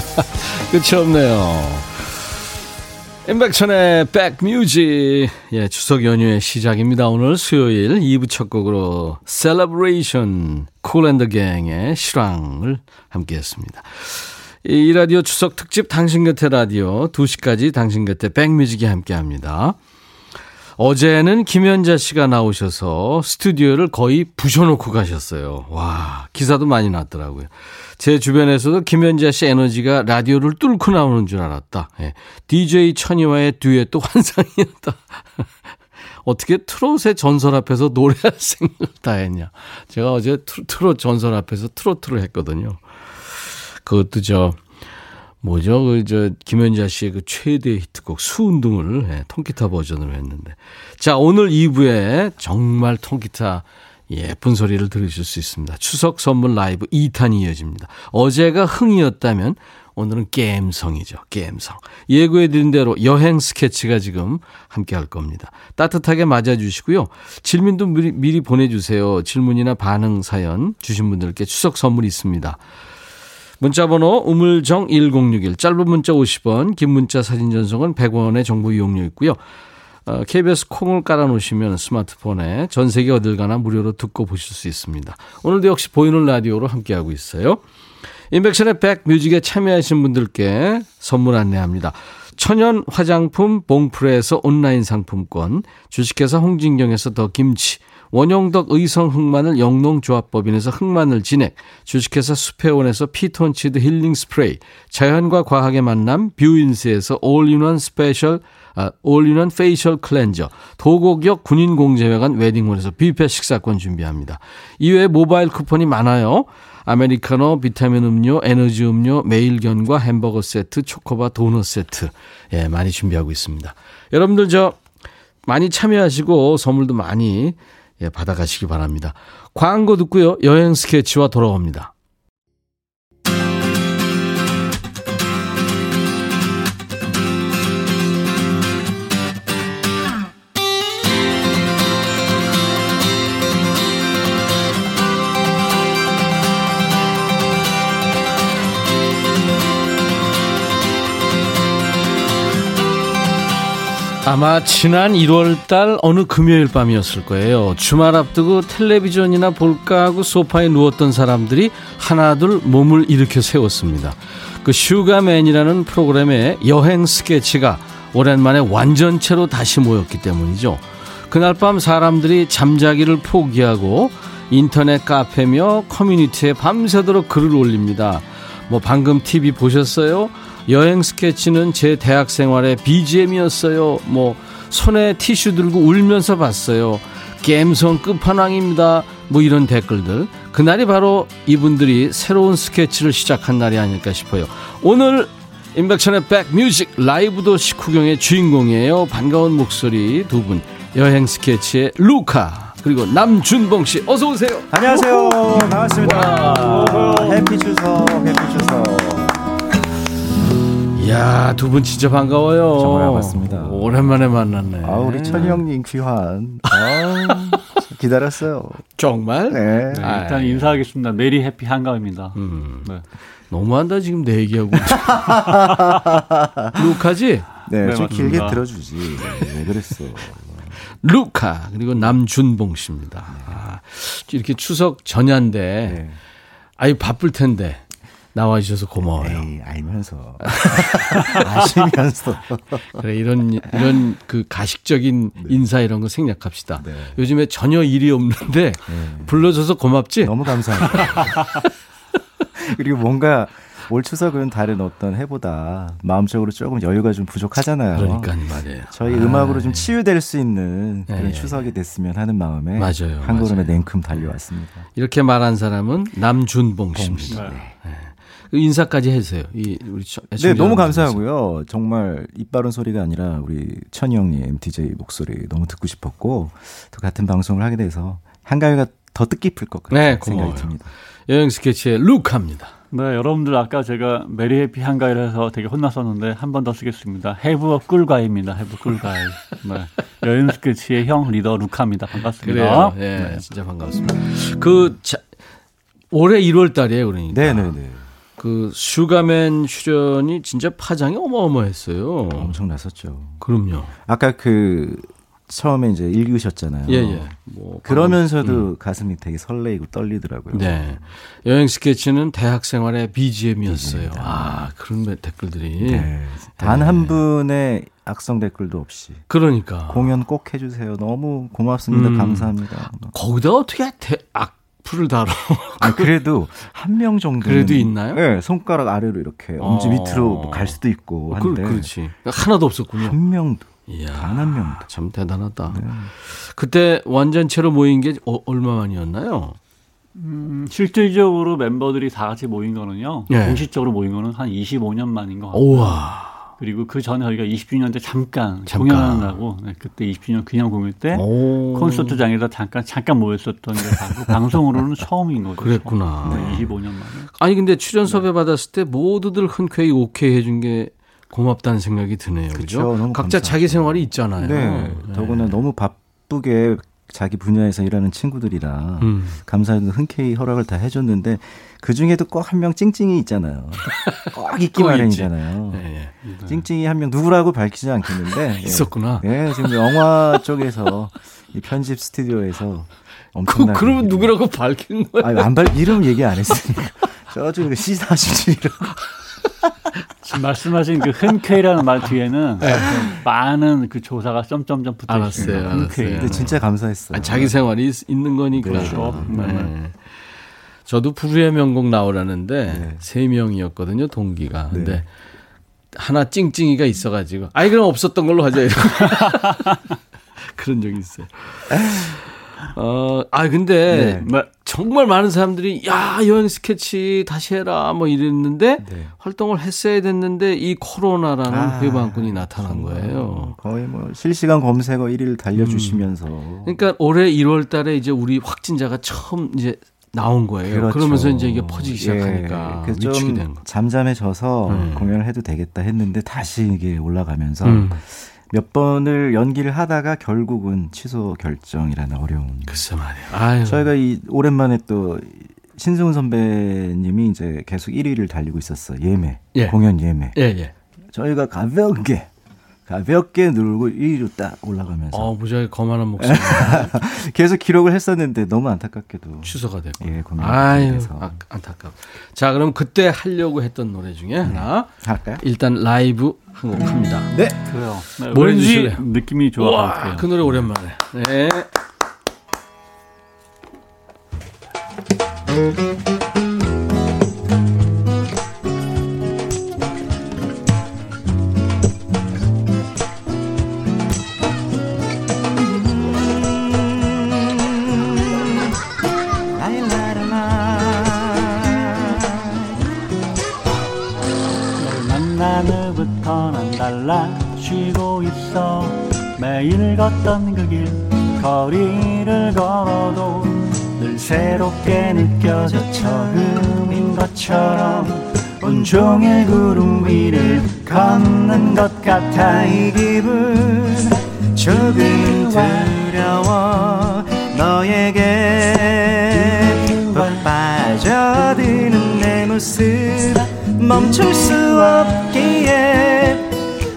끝이 없네요. 임백천의 백뮤직. 예, 추석 연휴의 시작입니다. 오늘 수요일 2부 첫 곡으로 Celebration 쿨앤더 갱의 실황을 함께 했습니다. 이 라디오 추석 특집 당신 곁에 라디오 2시까지 당신 곁에 백뮤직이 함께 합니다. 어제는 김연자 씨가 나오셔서 스튜디오를 거의 부셔놓고 가셨어요. 와, 기사도 많이 났더라고요. 제 주변에서도 김연자 씨 에너지가 라디오를 뚫고 나오는 줄 알았다. 예. DJ 천이와의 듀엣도 환상이었다. 어떻게 트롯의 전설 앞에서 노래할 생각을 다 했냐. 제가 어제 트롯 전설 앞에서 트로트를 했거든요. 그것도 저, 뭐죠? 그, 저, 김연자 씨의 그 최대 히트곡 수운동을 예, 통기타 버전으로 했는데. 자, 오늘 2부에 정말 통기타 예쁜 소리를 들으실 수 있습니다. 추석 선물 라이브 2탄이 이어집니다. 어제가 흥이었다면 오늘은 게임성이죠. 게임성. 예고해드린 대로 여행 스케치가 지금 함께 할 겁니다. 따뜻하게 맞아주시고요. 질문도 미리, 미리 보내주세요. 질문이나 반응 사연 주신 분들께 추석 선물 있습니다. 문자번호 우물정 1061 짧은 문자 50원 긴 문자 사진 전송은 100원의 정보 이용료 있고요. KBS 어, 콩을 깔아놓으시면 스마트폰에 전 세계 어딜 가나 무료로 듣고 보실 수 있습니다. 오늘도 역시 보이는 라디오로 함께하고 있어요. 인백션의 백뮤직에 참여하신 분들께 선물 안내합니다. 천연 화장품 봉프레에서 온라인 상품권, 주식회사 홍진경에서 더 김치, 원용덕 의성 흑마늘 영농조합법인에서 흑마늘 진액, 주식회사 수페온에서 피톤치드 힐링 스프레이, 자연과 과학의 만남 뷰인스에서 all-in-one special 아, all-in-one facial cleanser, 도곡역 군인공제회관 웨딩홀에서 뷔페 식사권 준비합니다. 이외에 모바일 쿠폰이 많아요. 아메리카노, 비타민 음료, 에너지 음료, 매일견과 햄버거 세트, 초코바 도넛 세트. 예, 많이 준비하고 있습니다. 여러분들 저 많이 참여하시고 선물도 많이 예, 받아가시기 바랍니다. 광고 듣고요. 여행 스케치와 돌아옵니다. 아마 지난 1월달 어느 금요일 밤이었을 거예요. 주말 앞두고 텔레비전이나 볼까 하고 소파에 누웠던 사람들이 하나둘 몸을 일으켜 세웠습니다. 그 슈가맨이라는 프로그램의 여행 스케치가 오랜만에 완전체로 다시 모였기 때문이죠. 그날 밤 사람들이 잠자기를 포기하고 인터넷 카페며 커뮤니티에 밤새도록 글을 올립니다. 뭐 방금 TV 보셨어요? 여행 스케치는 제 대학 생활의 BGM이었어요. 뭐 손에 티슈 들고 울면서 봤어요. 갬성 끝판왕입니다. 뭐 이런 댓글들. 그날이 바로 이분들이 새로운 스케치를 시작한 날이 아닐까 싶어요. 오늘 임백천의 백뮤직 라이브도 식후경의 주인공이에요. 반가운 목소리 두 분. 여행 스케치의 루카 그리고 남준봉 씨 어서 오세요. 안녕하세요. 반갑습니다. 해피 추석. 해피 추석. 이야, 두 분 진짜 반가워요. 정말 반갑습니다. 오랜만에 만났네. 아, 우리 천희 형님 귀환. 아, 기다렸어요. 정말? 네. 네, 일단 인사하겠습니다. 메리 해피 한가입니다. 음. 네. 너무한다 지금 내 얘기하고. 루카지? 네, 네, 좀 맞습니다. 길게 들어주지. 왜 그랬어. 루카 그리고 남준봉 씨입니다. 아, 이렇게 추석 전야인데 네. 아유 바쁠 텐데 나와 주셔서 고마워요. 에이, 알면서. 아시면서. 그래 이런 이런 그 가식적인 인사 이런 거 생략합시다. 네. 요즘에 전혀 일이 없는데 불러줘서 고맙지. 너무 감사합니다. 그리고 뭔가 올 추석은 다른 어떤 해보다 마음적으로 조금 여유가 좀 부족하잖아요. 그러니까 말이에요. 저희 아, 음악으로 좀 치유될 수 있는 그런 예, 추석이 됐으면 하는 마음에 맞아요, 한 걸음에 맞아요. 냉큼 달려왔습니다. 이렇게 말한 사람은 남준봉 씨입니다. 네. 그 인사까지 해주세요. 이 우리 처- 네, 너무 감사하고요. 정말 입 바른 소리가 아니라 우리 천이 형님 DJ 목소리 너무 듣고 싶었고 또 같은 방송을 하게 돼서 한가위가 더 뜻깊을 것 같은 네, 생각이 고마워요. 듭니다. 여행 스케치의 루카입니다. 네, 여러분들 아까 제가 Merry Happy 한가위를 해서 되게 혼났었는데 한 번 더 쓰겠습니다. 해부 꿀가입니다. 해부 꿀가이. 네. 여행 스케치의 형 리더 루카입니다. 반갑습니다. 그래요. 예, 진짜 반갑습니다. 그 자, 올해 1월 달이에요, 그러니까. 네 네 네. 그 슈가맨 출연이 진짜 파장이 어마어마했어요. 엄청 났었죠. 그럼요. 아까 그 처음에 이제 읽으셨잖아요. 예, 예. 뭐 그러면서도 가슴이 되게 설레이고 떨리더라고요. 네. 여행 스케치는 대학 생활의 BGM이었어요. 아, 그런 매- 댓글들이. 네. 단한 분의 악성 댓글도 없이 그러니까. 공연 꼭 해주세요. 너무 고맙습니다. 음. 감사합니다. 거기다 어떻게 대, 악 플을 다뤄. 아, 그래도 한 명 정도 그래도 있나요? 네, 손가락 아래로 이렇게 엄지 어. 밑으로 뭐 갈 수도 있고 그, 한데 그 렇지. 하나도 없었군요. 한 명도 이야. 단한 명도. 참 대단하다. 네. 그때 완전체로 모인 게 어, 얼마 만이었나요? 음, 실질적으로 멤버들이 다 같이 모인 거는요. 예. 공식적으로 모인 거는 한 25년 만인 것 같아요. 우와. 그리고 그 전에 저희가 20주년 때 잠깐, 잠깐. 공연하느라고 네, 그때 20주년 그냥 공연 때 오. 콘서트장에다 잠깐 잠깐 모였었던 게 바로 방송으로는 처음인 거죠. 그랬구나. 네, 25년 만에. 아니 근데 출연 섭외 받았을 때 모두들 흔쾌히 오케이 해준 게 고맙다는 생각이 드네요. 그죠? 너무 각자 감사하죠. 자기 생활이 있잖아요. 네. 더구나 너무 바쁘게 자기 분야에서 일하는 친구들이라 음. 감사해도 흔쾌히 허락을 다 해줬는데 그 중에도 꼭 한 명 찡찡이 있잖아요. 꼭 있기 꼭 마련이잖아요. 예, 예. 찡찡이 한 명 누구라고 밝히지 않겠는데 예. 있었구나. 예, 지금 영화 쪽에서 이 편집 스튜디오에서 그, 엄청나게 그러면 누구라고 밝힌 거야? 아니, 안 밝, 이름 얘기 안 했으니까. 저쪽에 시사하시지라고. 지금 말씀하신 그 흔쾌히라는 말 뒤에는 그 많은 그 조사가 점점점 붙어. 알았어요. 흔쾌히. 근데 진짜 감사했어요. 아니, 자기 생활이 있, 는 거니까. 그렇죠. 네. 저도 불후의 명곡 나오라는데 네. 세 명이었거든요 동기가. 근데 네. 하나 찡찡이가 있어가지고 아이 그럼 없었던 걸로 하자 그런 적이 있어요. 어, 아 근데 네. 정말 많은 사람들이 야 여행 스케치 다시 해라 뭐 이랬는데 네. 활동을 했어야 됐는데 이 코로나라는 아, 회방꾼이 나타난 거예요. 거의 뭐 실시간 검색어 1위를 달려주시면서. 그러니까 올해 1월 달에 이제 우리 확진자가 처음 이제 나온 거예요. 그렇죠. 그러면서 이제 이게 퍼지기 시작하니까 예, 그래서 위축이 된좀 거. 잠잠해져서 음. 공연을 해도 되겠다 했는데 다시 이게 올라가면서 음. 몇 번을 연기를 하다가 결국은 취소 결정이라는 어려운. 글쎄. 아유. 저희가 이 오랜만에 또 신승훈 선배님이 이제 계속 1위를 달리고 있었어요. 예매. 예. 공연 예매. 예, 예. 저희가 가볍게 가볍게 누르고 1위로 딱 올라가면서 어, 무지하게 거만한 목소리 계속 기록을 했었는데 너무 안타깝게도 취소가 됐고. 예, 아유. 아, 안타깝. 자, 그럼 그때 하려고 했던 노래 중에 하나. 할까요? 일단 라이브 한 곡 합니다. 네. 그래요. 네, 해주실래요? 느낌이 좋아. 와, 그 노래 오랜만에. 네. 새롭게 느껴져 처음인 것처럼 온종일 구름 위를 걷는 것 같아 이 기분. 조금 두려워 너에게 푹 빠져드는 내 모습. 멈출 수 없기에.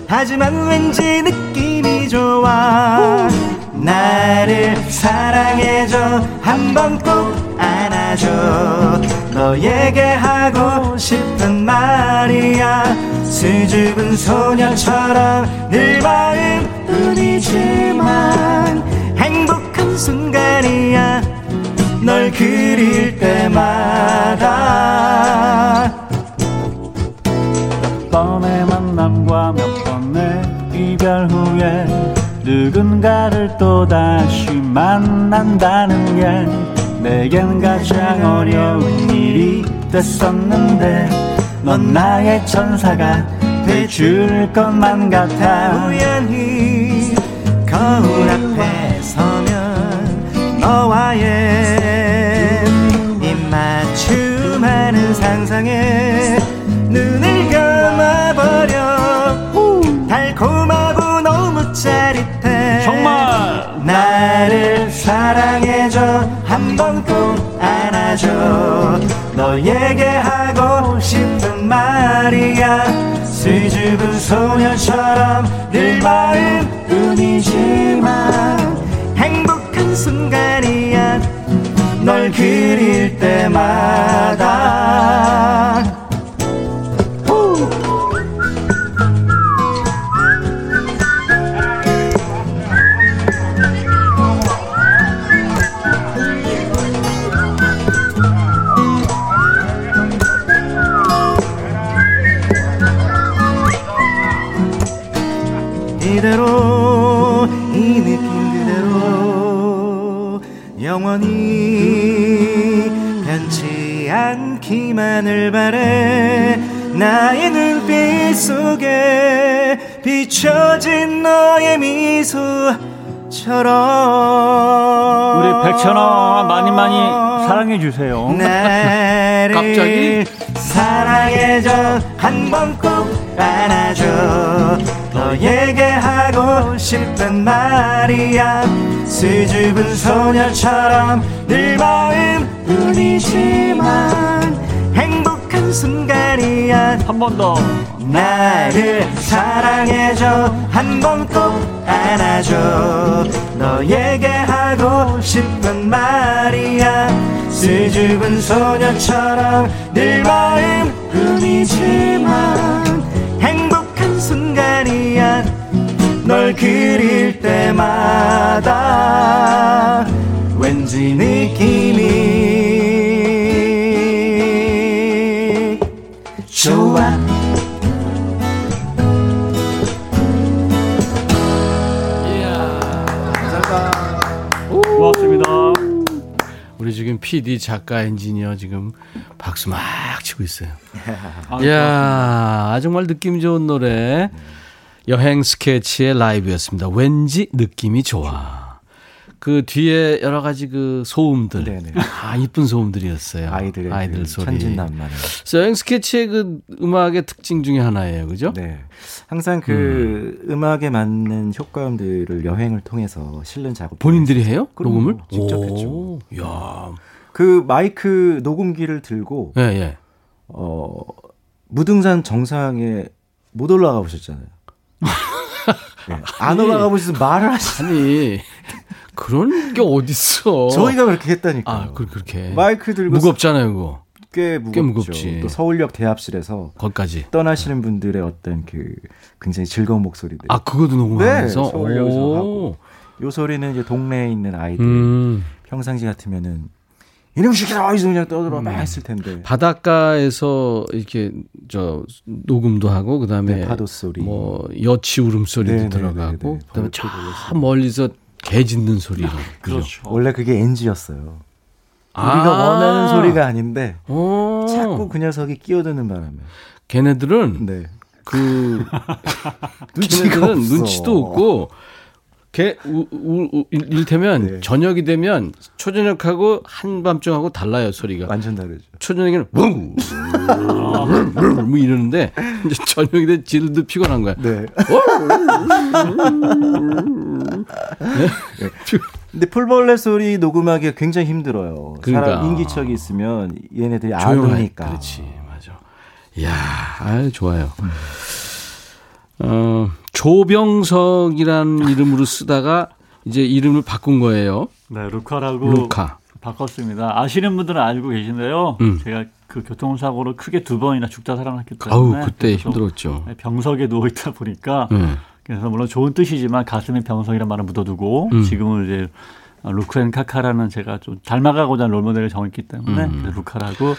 하지만 왠지 느낌이 좋아. 나를 사랑해줘. 한 번 꼭 말해줘 너에게 하고 싶은 말이야. 수줍은 소녀처럼 늘 마음뿐이지만 행복한 순간이야. 널 그릴 때마다 몇 번의 만남과 몇 번의 이별 후에 누군가를 또다시 만난다는 게 내겐 가장 어려운 일이 됐었는데 넌 나의 천사가 돼줄 것만 같아. 우연히 거울 앞에 서면 너와의 입맞춤하는 상상에 너에게 하고 싶은 말이야. 수줍은 소녀처럼 늘 마음뿐이지만 행복한 순간이야. 널 그릴 때마다 않기만을 바래 나의 눈빛 속에 비춰진 너의 미소처럼 우리 백천아 많이 많이 사랑해 주세요. 갑자기? 사랑해줘 한 번 꼭 안아줘 너에게 하고 싶은 말이야 수줍은 소녀처럼 늘 마음 뿐이지만 행복한 순간이야. 한 번 더. 나를 사랑해줘. 한 번 꼭 안아줘. 너에게 하고 싶은 말이야. 수줍은 소녀처럼 늘 마음뿐이지만 행복한 순간이야. 널 그릴 때마다 왠지 느낌이 좋아 고맙습니다. 우리 지금 PD 작가 엔지니어 지금 박수 막 치고 있어요. 아, 이야, 정말 느낌 좋은 노래. 여행 스케치의 라이브였습니다. 왠지 느낌이 좋아. 그 뒤에 여러 가지 그 소음들. 네네. 아, 이쁜 소음들이었어요. 아이들의 아이들 그 소리. 천진난만한. 그래서 여행 스케치의 그 음악의 특징 중에 하나예요. 그죠? 네. 항상 그 음. 악에 맞는 효과음들을 여행을 통해서 실는 작업. 본인들이 해요? 녹음을? 직접 오, 했죠. 야. 그 마이크 녹음기를 들고 예, 예. 어 무등산 정상에 못 올라가 보셨잖아요. 네. 안 올라가 보셔서 말을 하시. 아니, 그런 게 어딨어. 저희가 그렇게 했다니까. 아, 그, 그렇게. 마이크 들고 무겁잖아요, 그거. 꽤 무겁죠. 꽤. 또 서울역 대합실에서 거기까지. 떠나시는 분들의 어떤 그 굉장히 즐거운 목소리들. 아, 그것도 녹음하면서? 네, 서울역에서 오. 하고. 요 소리는 이제 동네에 있는 아이들 음. 평상시 같으면은 이놈 시키라 어디서 그냥 떠들어 음. 막 했을 텐데. 바닷가에서 이렇게 저 녹음도 하고 그다음에 네, 파도 소리. 뭐 여치 울음 소리도 네, 네, 들어가고 네, 네. 그다음에 저 멀리서 개 짖는 소리. 그죠? 그렇죠. 원래 그게 NG였어요. 아. 우리가 원하는 소리가 아닌데 오. 자꾸 그 녀석이 끼어드는 바람에. 걔네들은 네. 그 눈치가 걔네들은 없어. 눈치도 없고 걔 우, 우, 우, 일- 이를테면 네. 저녁이 되면 초저녁하고 한밤중하고 달라요 소리가. 완전 다르죠. 초저녁에는 웅, 뭐 이러는데 이제 저녁이 돼 지들도 피곤한 거야. 네. 근데 풀벌레 소리 녹음하기가 굉장히 힘들어요. 그러니까. 사람 인기척이 있으면 얘네들이 안 조용하니까. 그렇지, 맞아. 이야, 아 좋아요. 어, 조병석이란 이름으로 쓰다가 이제 이름을 바꾼 거예요. 네, 루카라고 루카. 바꿨습니다. 아시는 분들은 알고 계신데요. 음. 제가 그 교통사고로 크게 두 번이나 죽다 살아났기 아우 때문에 그때 계속 힘들었죠. 병석에 누워 있다 보니까 네. 그래서 물론 좋은 뜻이지만 가슴에 병석이라는 말을 묻어두고 음. 지금은 이제 루크앤 카카라는 제가 좀 닮아가고자 하는 롤모델을 정했기 때문에 음. 루카라고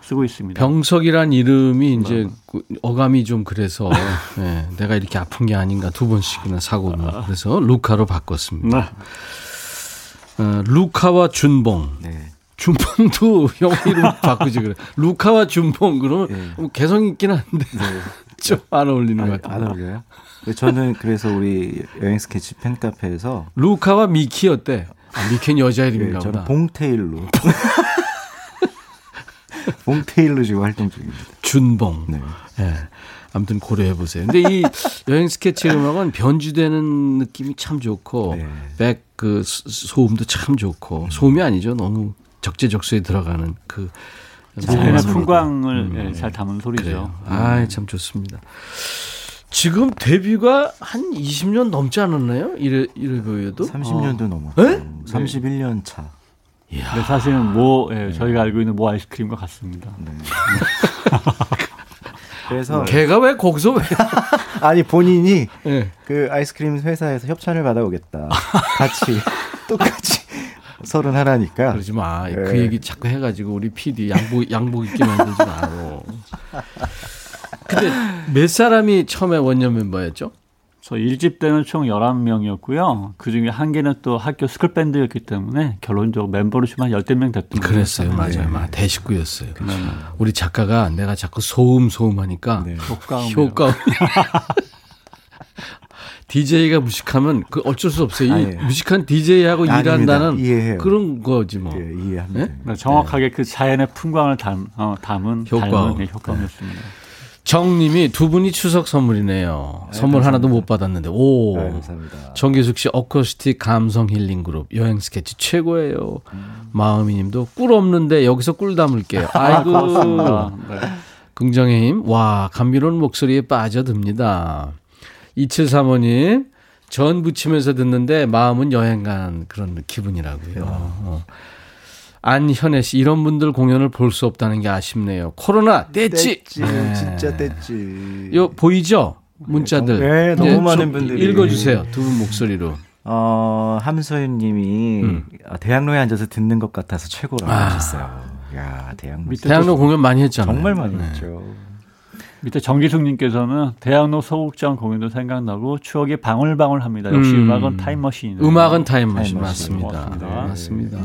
쓰고 있습니다. 병석이란 이름이 이제 그 어감이 좀 그래서 예, 내가 이렇게 아픈 게 아닌가 두 번씩이나 사고를 그래서 루카로 바꿨습니다. 네. 어, 루카와 준봉. 네. 준봉도 형 이름 바꾸지 그래. 루카와 준봉 그러면 네. 뭐 개성 있긴 한데 좀 안 어울리는 것 안, 같아요. 안 어울려요? 저는 그래서 우리 여행 스케치 팬카페에서 루카와 미키 어때? 아, 미키는 여자 예, 이름인가 저는 보다. 봉테일로 봉테일로 지금 활동 중입니다. 준봉. 네. 예. 아무튼 고려해 보세요. 근데 이 여행 스케치 음악은 변주되는 느낌이 참 좋고 네. 백그 소음도 참 좋고 소음이 아니죠. 너무 적재적소에 들어가는 그 자연의 소리가. 풍광을 예, 잘 담은 소리죠. 그래요. 아, 참 좋습니다. 지금 데뷔가 한 20년 넘지 않았나요? 이래 이래 보여도 30년도 넘었고 에? 31년 차. 근데 사실은 뭐 예, 저희가 알고 있는 모 아이스크림과 같습니다. 네. 그래서 걔가 왜 거기서 왜? 아니 본인이 예. 그 아이스크림 회사에서 협찬을 받아오겠다. 같이 똑같이 서른 하나니까. 그러지 마. 그 네. 얘기 자꾸 해가지고 우리 PD 양복 양복 입게 만들지 마고. 근데 몇 사람이 처음에 원년 멤버였죠? 저 1집 때는 총 11명이었고요. 그 중에 한 개는 또 학교 스쿨밴드였기 때문에 결론적으로 멤버로 치면 한 10대 명 됐던 거예요. 그랬어요, 네. 맞아요, 맞아요. 대식구였어요. 우리 작가가 내가 자꾸 소음 소음 하니까 네. 효과음. 효과. DJ가 무식하면 그 어쩔 수 없어요. 이 아, 예. 무식한 DJ하고 아닙니다. 일한다는 이해해요. 그런 거지 뭐. 예, 이해합니다. 네, 정확하게 그 자연의 풍광을 담, 어, 담은 효과음. 닮은 예, 효과음이었습니다. 정님이 두 분이 추석 선물이네요. 선물 하나도 못 받았는데 오. 아, 감사합니다. 정기숙 씨 어쿠스틱 감성 힐링 그룹 여행 스케치 최고예요. 마음이님도 꿀 없는데 여기서 꿀 담을게요. 아이고. 네. 긍정의 힘. 와 감미로운 목소리에 빠져듭니다. 2735님 전 부치면서 듣는데 마음은 여행 간 그런 기분이라고요. 어. 안현애 씨 이런 분들 공연을 볼 수 없다는 게 아쉽네요. 코로나 뗐지. 뗐지. 진짜 뗐지. 요 보이죠? 문자들. 네, 너무 이제 많은 좀 분들이. 읽어 주세요. 두 분 목소리로. 어, 함소연 님이 음. 아, 대학로에 앉아서 듣는 것 같아서 최고라고 아. 하셨어요. 야, 대학로. 대학로 공연 많이 했잖아요. 정말 많이 네. 했죠. 밑에 정기숙님께서는 대학로 소극장 공연도 생각나고 추억이 방울방울합니다. 역시 음. 음. 악은 타임머신. 음악은 타임머신 타임머신. 맞습니다. 고맙습니다. 네, 맞습니다.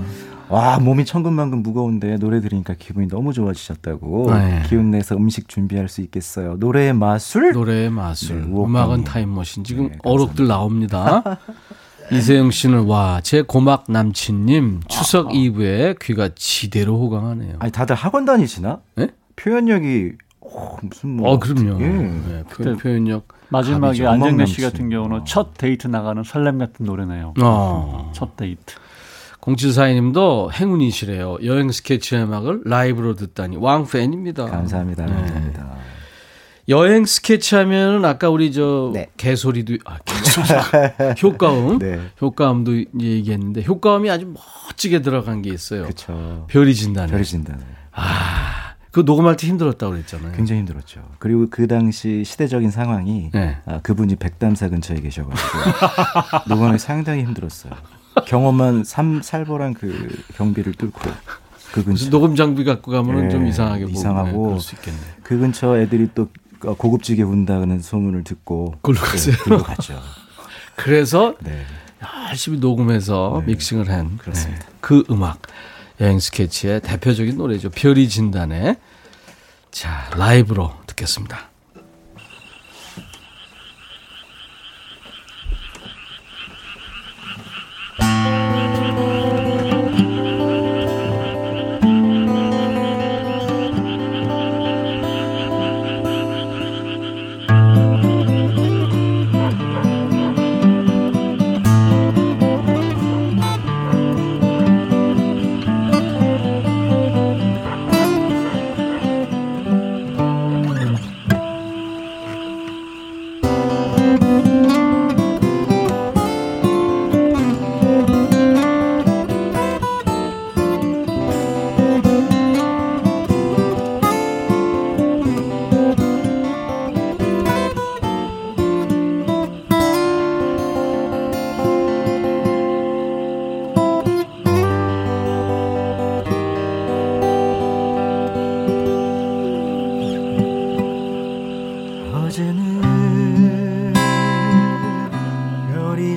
와, 몸이 천근만근 무거운데 노래 들으니까 기분이 너무 좋아지셨다고. 네. 기운 내서 음식 준비할 수 있겠어요. 노래의 마술? 노래의 마술, 네, 음악은. 타임머신. 지금 네. 어록들 나옵니다. 이세영 씨는 와, 제 고막 남친님 추석 이브에 귀가 지대로 호강하네요. 아니, 다들 학원 다니시나? 네? 표현력이 어, 무슨 뭐 어, 그럼요. 예. 네, 표, 표현력. 마지막에. 안정래 씨 같은 경우는 남친. 첫 데이트 나가는 설렘 같은 노래네요. 어. 첫 데이트. 0742님도 행운이시래요. 여행 스케치 음악을 라이브로 듣다니 왕팬입니다. 감사합니다. 네. 감사합니다. 여행 스케치 하면은 아까 우리 저 네. 개소리도 아 개소리 효과음 네. 효과음도 얘기했는데 효과음이 아주 멋지게 들어간 게 있어요. 그렇죠. 별이 진다네. 별이 진다네. 그 녹음할 때 힘들었다고 그랬잖아요. 굉장히 힘들었죠. 그리고 그 당시 시대적인 상황이 네. 아, 그분이 백담사 근처에 계셔가지고 녹음이 상당히 힘들었어요. 경험한 삼 살벌한 그 경비를 뚫고 그 근처 녹음 장비 갖고 가면은 예, 좀 이상하게 이상하고. 네, 그럴 수 있겠네. 그 근처 애들이 또 고급지게 운다는 소문을 듣고 그걸로 갔어요. 네, 그걸로 갔죠. 그래서 네. 열심히 녹음해서 네. 믹싱을 한 그렇습니다. 네, 그 음악 여행 스케치의 대표적인 노래죠. 별이 진다네. 자 라이브로 듣겠습니다.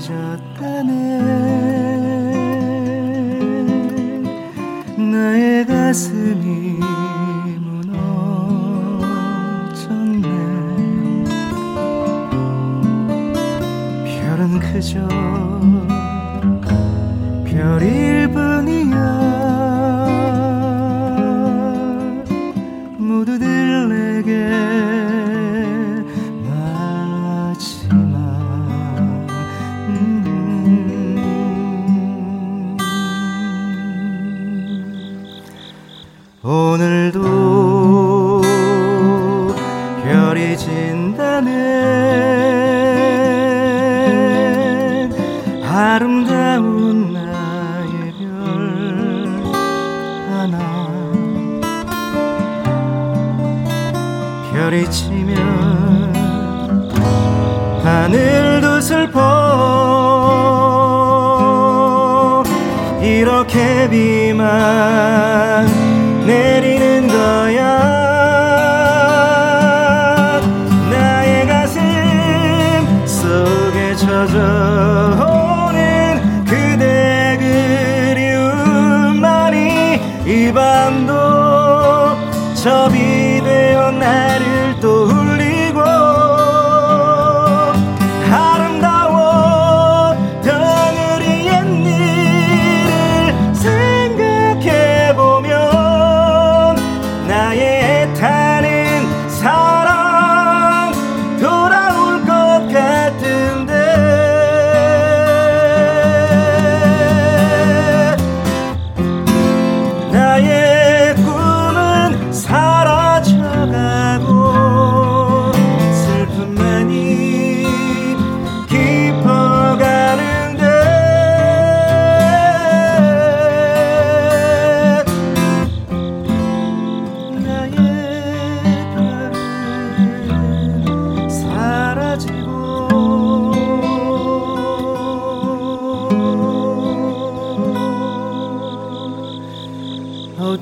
잊었다네. 나의 가슴이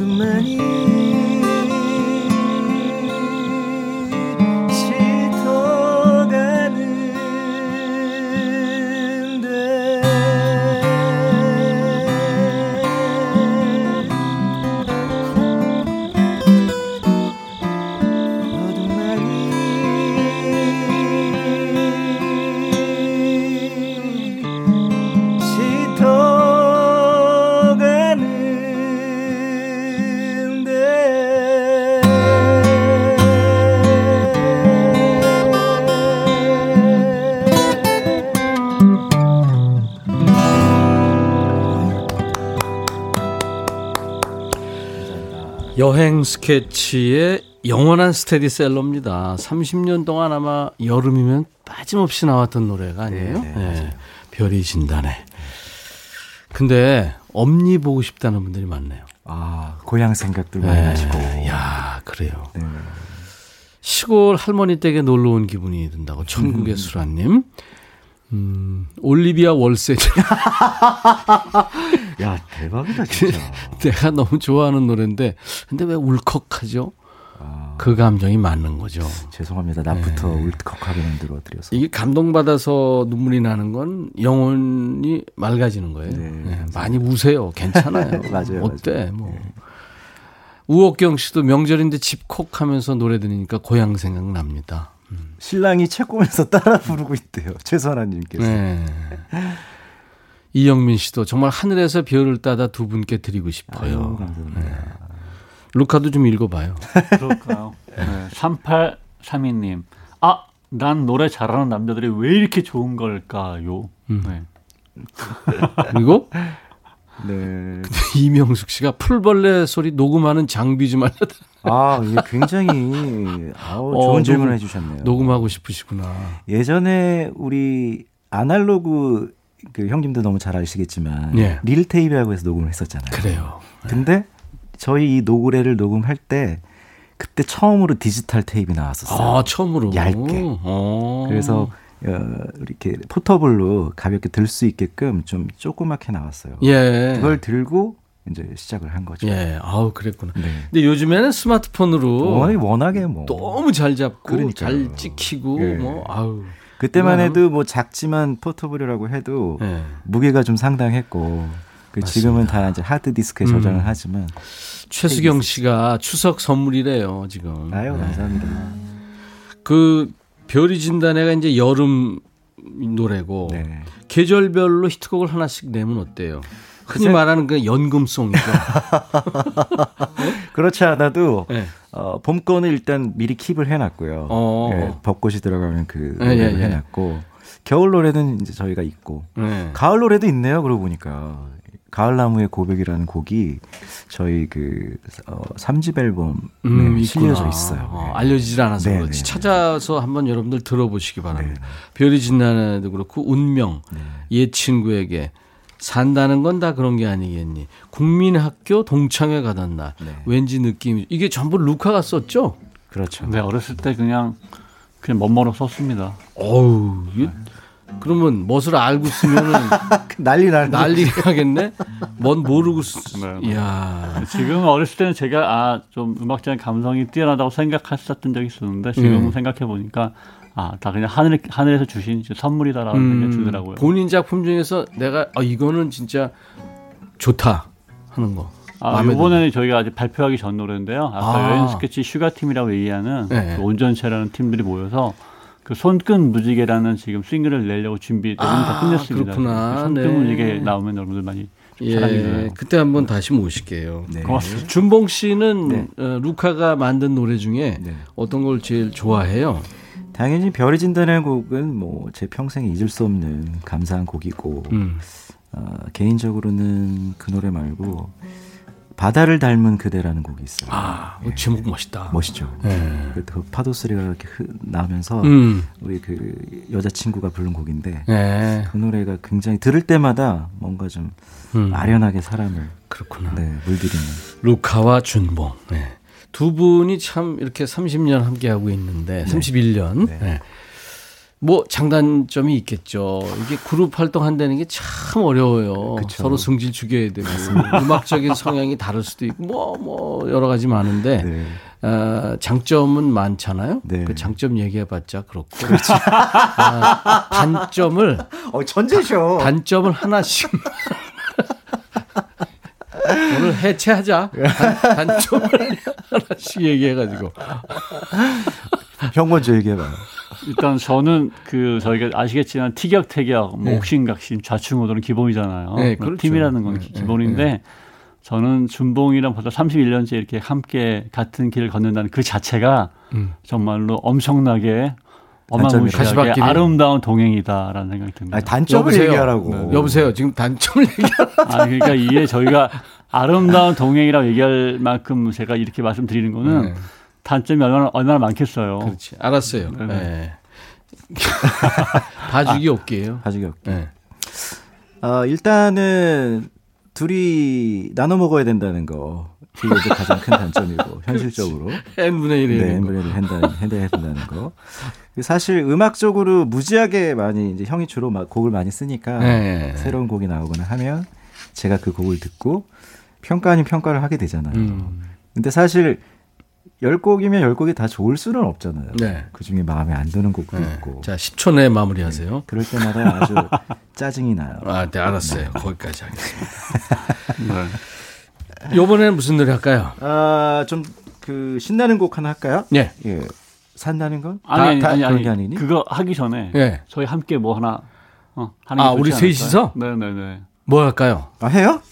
사라 스케치의 영원한 스테디셀러입니다. 30년 동안 아마 여름이면 빠짐없이 나왔던 노래가 아니에요? 네, 네, 네, 별이 진다네. 근데 엄니 보고 싶다는 분들이 많네요. 아 고향 생각들 많이 나시고 야, 그래요. 네. 시골 할머니 댁에 놀러 온 기분이 든다고 천국의 수라님. 음, 올리비아 월세. 야 대박이다 진짜 내가 너무 좋아하는 노래인데, 근데 왜 울컥하죠? 아, 그 감정이 맞는 거죠. 죄송합니다 낮부터 네. 울컥하게 만들어 드려서 이게 감동받아서 눈물이 나는 건 영혼이 맑아지는 거예요. 네, 네, 많이 우세요. 괜찮아요. 맞아요, 어때? 뭐. 우옥경 씨도 명절인데 집콕 하면서 노래 들으니까 고향 생각납니다. 신랑이 책 보면서 따라 부르고 있대요 최선아님께서 네. 이영민 씨도 정말 하늘에서 별을 따다 두 분께 드리고 싶어요. 아유, 감사합니다. 루카도 좀 읽어봐요. 그럴까요? 네. 3832님. 아, 난 노래 잘하는 남자들이 왜 이렇게 좋은 걸까요? 네. 그리고 네. 이명숙 씨가 풀벌레 소리 녹음하는 장비 좀 알려달라. 아, 이게 굉장히 아우, 어, 좋은 질문 녹음- 해주셨네요. 녹음하고 싶으시구나. 예전에 우리 아날로그 그 형님도 너무 잘 아시겠지만 예. 릴 테이프라고 해서 녹음을 했었잖아요. 그래요. 근데 저희 이 노래를 녹음할 때 그때 처음으로 디지털 테이프 나왔었어요. 아, 처음으로. 얇게. 어. 그래서 어, 이렇게 포터블로 가볍게 들 수 있게끔 좀 조그맣게 나왔어요. 예. 그걸 들고 이제 시작을 한 거죠. 예. 아우, 그랬구나. 네. 근데 요즘에는 스마트폰으로 워낙에, 워낙에 뭐 너무 잘 잡고 그러니까요. 잘 찍히고 예. 뭐 아우. 그때만 해도 뭐 작지만 포터블이라고 해도 예. 무게가 좀 상당했고 그 지금은 다 이제 하드 디스크에 음. 저장을 하지만 최수경 씨가 추석 선물이래요, 지금. 아유, 네. 감사합니다. 그 별이 진다네가 이제 여름 노래고 네. 계절별로 히트곡을 하나씩 내면 어때요? 흔히 글쎄- 말하는 그 연금송이죠. 그렇지 않아도 네. 어, 봄 거는 일단 미리 킵을 해놨고요. 어. 예, 벚꽃이 들어가면 그 예, 노래를 예, 예. 해놨고 겨울 노래는 이제 저희가 있고 네. 가을 노래도 있네요. 그러고 보니까 가을나무의 고백이라는 곡이 저희 그 어, 3집 앨범에 음, 실려져. 있어요. 어, 네. 알려지질 않아서 네, 그렇지. 네, 네. 찾아서 한번 여러분들 들어보시기 바랍니다. 네, 별이 진다네도 그렇고 운명, 네. 옛 친구에게 산다는 건 다 그런 게 아니겠니. 국민학교 동창회 가던 날. 네. 왠지 느낌이 이게 전부 루카가 썼죠? 그렇죠. 네, 어렸을 때 그냥 그냥 멋모로 썼습니다. 어우, 이게 그러면 멋을 알고 쓰면은 난리 날 난리 나겠네? 뭔 모르고 쓰. 네, 네. 이야. 지금 어렸을 때는 제가 아 좀 음악적인 감성이 뛰어나다고 생각했었던 적이 있었는데 지금 음. 생각해 보니까 아 다 그냥 하늘 하늘에서 주신 이제 선물이다라는 생각이 들더라고요. 음, 본인 작품 중에서 내가 아, 이거는 진짜 좋다 하는 거. 아, 이번에는 저희가 아직 발표하기 전 노래인데요. 아까 아. 여행 스케치 슈가팀이라고 얘기하는 네. 그 완전체라는 팀들이 모여서 그 손끝 무지개라는 지금 싱글을 내려고 준비 대부분 다 아, 끝냈습니다. 그렇구나. 손끝 네. 무지개 나오면 여러분들 많이 사랑해 예, 주세요. 그때 한번 다시 모실게요. 네. 고맙습니다. 준봉 씨는 네. 어, 루카가 만든 노래 중에 네. 어떤 걸 제일 좋아해요? 당연히 별이 진다는 곡은 뭐 제 평생에 잊을 수 없는 감사한 곡이고 음. 어, 개인적으로는 그 노래 말고 바다를 닮은 그대라는 곡이 있어요. 아, 그 제목 멋있다. 멋있죠. 네. 그, 그 파도 소리가 이렇게 흐, 나면서 음. 우리 그 여자친구가 부른 곡인데 네. 그 노래가 굉장히 들을 때마다 뭔가 좀 음. 아련하게 사람을 그렇구나. 네, 물들이는 루카와 준봉. 네. 두 분이 참 이렇게 30년 함께 하고 있는데 31년. 네. 네. 뭐 장단점이 있겠죠. 이게 그룹 활동한다는 게 참 어려워요. 그쵸. 서로 승질 죽여야 되고 음악적인 성향이 다를 수도 있고 뭐뭐 여러 가지 많은데 네. 어, 장점은 많잖아요. 네. 그 장점 얘기해봤자 그렇고 아, 단점을 어 천재셔. 단점을 하나씩 오늘 해체하자. 단, 단점을 하나씩 얘기해가지고. 형 먼저 얘기해봐요. 일단 저는 그 저희가 아시겠지만 티격태격, 뭐 네. 옥신각신, 좌충우돌은 기본이잖아요. 네, 그렇죠. 팀이라는 건 네, 기본인데 네, 저는 준봉이랑 벌써 31년째 이렇게 함께 같은 길을 걷는다는 그 자체가 음. 정말로 엄청나게. 어마무시하게. 아름다운 동행이다라는 생각이 듭니다. 아니, 단점을 여보세요? 얘기하라고. 네, 여보세요. 지금 단점을 얘기하라. 아, 그러니까 이게 저희가 아름다운 동행이라고 얘기할 만큼 제가 이렇게 말씀드리는 거는 네. 단점이 얼마나, 얼마나 많겠어요. 그렇지. 알았어요. 네, 네. 봐주기 없게요. 가지기 없게. 네. 어, 일단은 둘이 나눠 먹어야 된다는 거. 그게 이제 가장 큰 단점이고 현실적으로 n분의 1이 네, 엠브레를 한다는 해야 된다는 거. 사실 음악적으로 무지하게 많이 이제 형이 주로 막 곡을 많이 쓰니까 네. 새로운 곡이 나오거나 하면 제가 그 곡을 듣고 평가 아닌 평가를 하게 되잖아요. 음. 근데 사실 열 곡이면 열 곡이 다 좋을 수는 없잖아요. 네. 그 중에 마음에 안 드는 곡도 네. 있고. 자, 10초 내에 마무리하세요. 그럴 때마다 아주 짜증이 나요. 아, 네, 알았어요. 거기까지 하겠습니다. 네. 이번에는 무슨 노래 할까요? 아, 좀 그 신나는 곡 하나 할까요? 예. 예. 산다는 건? 아니, 아니, 다, 아니, 그런 아니, 게 아니니? 그거 하기 전에 예. 저희 함께 뭐 하나 어, 하는 아, 게 우리 좋지 않을까요? 셋이서? 네 네 네. 뭐 할까요? 아, 해요?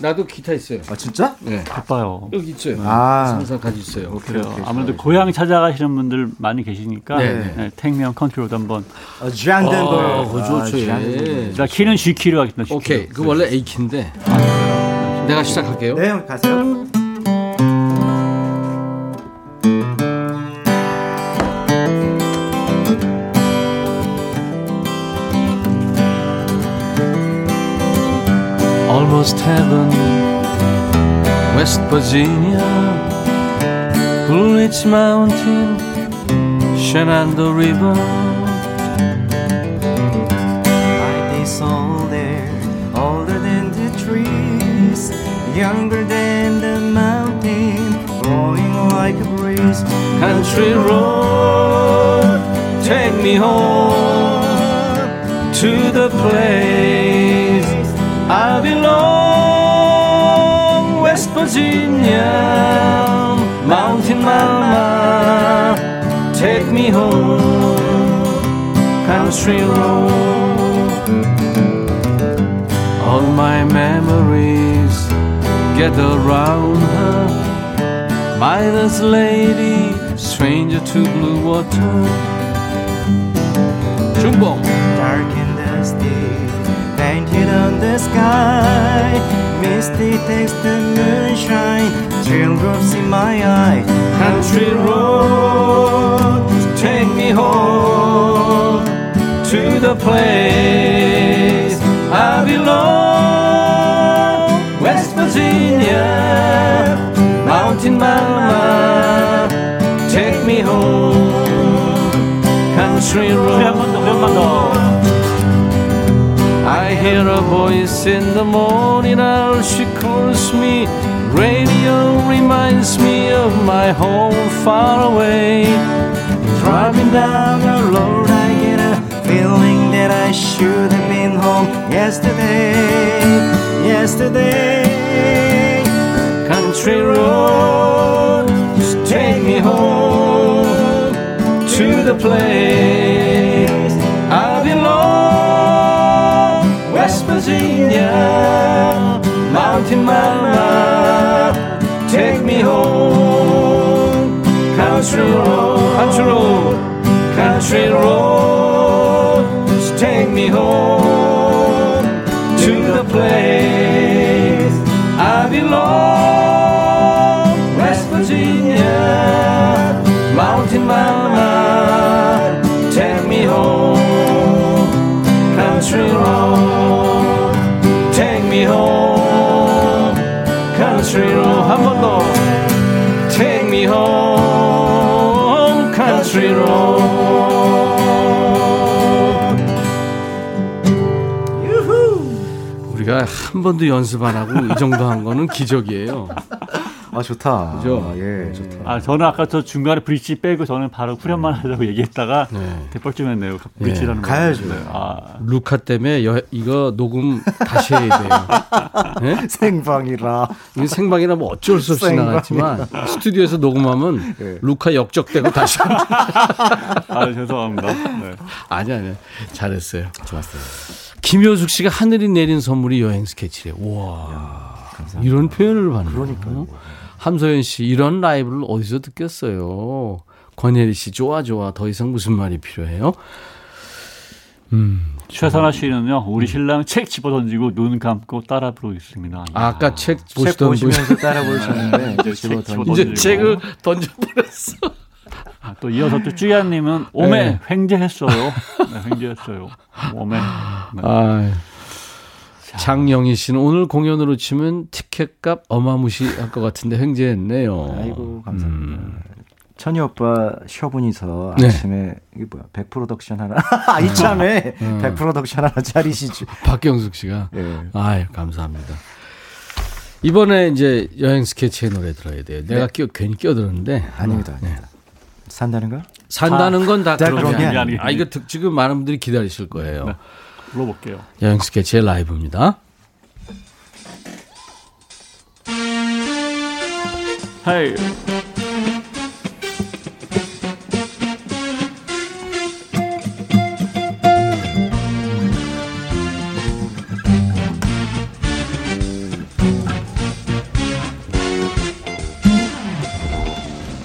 나도 기타 있어요. 아, 진짜? 네. 바빠요. 여기 있어요. 아. 항상 가지고 있어요. 그래요. 오케이, 아무래도. 고향 찾아가시는 분들 많이 계시니까 네. 네, 택미형 컨트롤도 한번. 어, 잔덴버. 어, 그거 좋죠. 예. 자 키는 G 키로 하겠습니다. G 오케이. 그 원래 A 키인데. 내가 시작할게요. 네, 형 가세요. Almost heaven, West Virginia, Blue Ridge Mountain, Shenandoah River. Like this older, older than the trees, younger than the mountain, blowing like a breeze. Country road, take me home to the place I belong, West Virginia, Mountain Mama, take me home, country road. All my memories gather round her, mother's lady, stranger to blue water. Chumbong painted on the sky. Misty takes the moonshine, teardrops in my eye. country road take me home to the place I belong. West Virginia mountain mama take me home. Country road hear a voice in the morning hour, she calls me. Radio reminds me of my home far away. Driving down the road, I get a feeling that I should have been home yesterday. Yesterday, Country roads take me home to the place Country road, country road, country roads take me home to the place I belong. West Virginia, mountain mama, take me home. Country road, take me home. Country road, take me home. Country road. 우리가 한 번도 연습 안 하고 이 정도 한 거는 기적이에요. 아 좋다. 그죠? 아, 예, 좋다. 아 저는 아까 저 중간에 브릿지 빼고 저는 바로 후렴만 하자고 얘기했다가 네. 대뻘쭘했네요. 브릿지라는 거. 가야죠. 아 루카 때문에 여- 이거 녹음 다시 해야 돼요. 네? 생방이라. 생방이라 뭐 어쩔 수 없이 생방이라. 나갔지만 스튜디오에서 녹음하면 예. 루카 역적되고 다시 아, 죄송합니다. 네. 아니 아니 잘했어요. 좋았어요. 김효숙 씨가 하늘이 내린 선물이 여행 스케치래. 와 이런 표현을 받는 그러니까요. 함소연 씨 이런 라이브를 어디서 듣겠어요. 권혜리 씨 좋아 좋아 더 이상 무슨 말이 필요해요? 최선아 씨는요, 우리 신랑 책 집어 던지고 눈 감고 따라 부르고 있습니다. 아 까 책책 보시던 보시면서 따라 보셨는데 이제 책 집어 집어 던지. 이제 던지고. 책을 던져버렸어. 아, 또 이어서 또 쭈야님은 오메 네. 횡재했어요. 네, 횡재했어요. 오메. 네. 아, 장영희 씨는 오늘 공연으로 치면 티켓값 어마무시할 것 같은데 횡재했네요. 아이고 감사합니다. 천희 오빠 세 분이서 네. 아침에 이게 뭐야 백 프로덕션 하나 아, 이참에 백 프로덕션 하나 차리시죠. 박경숙 씨가. 예. 아유, 감사합니다. 이번에 이제 여행 스케치의 노래 들어야 돼요. 내가 끼어, 괜히 끼어들었는데. 네. 아닙니다. 네. 아닙니다. 산다는 거? 산다는 건다다 그런 게게 아니에요. 아, 이거 듣- 지금 많은 분들이 기다리실 거예요. 네. 불러볼게요. 여행 스케치의 라이브입니다. 헤이.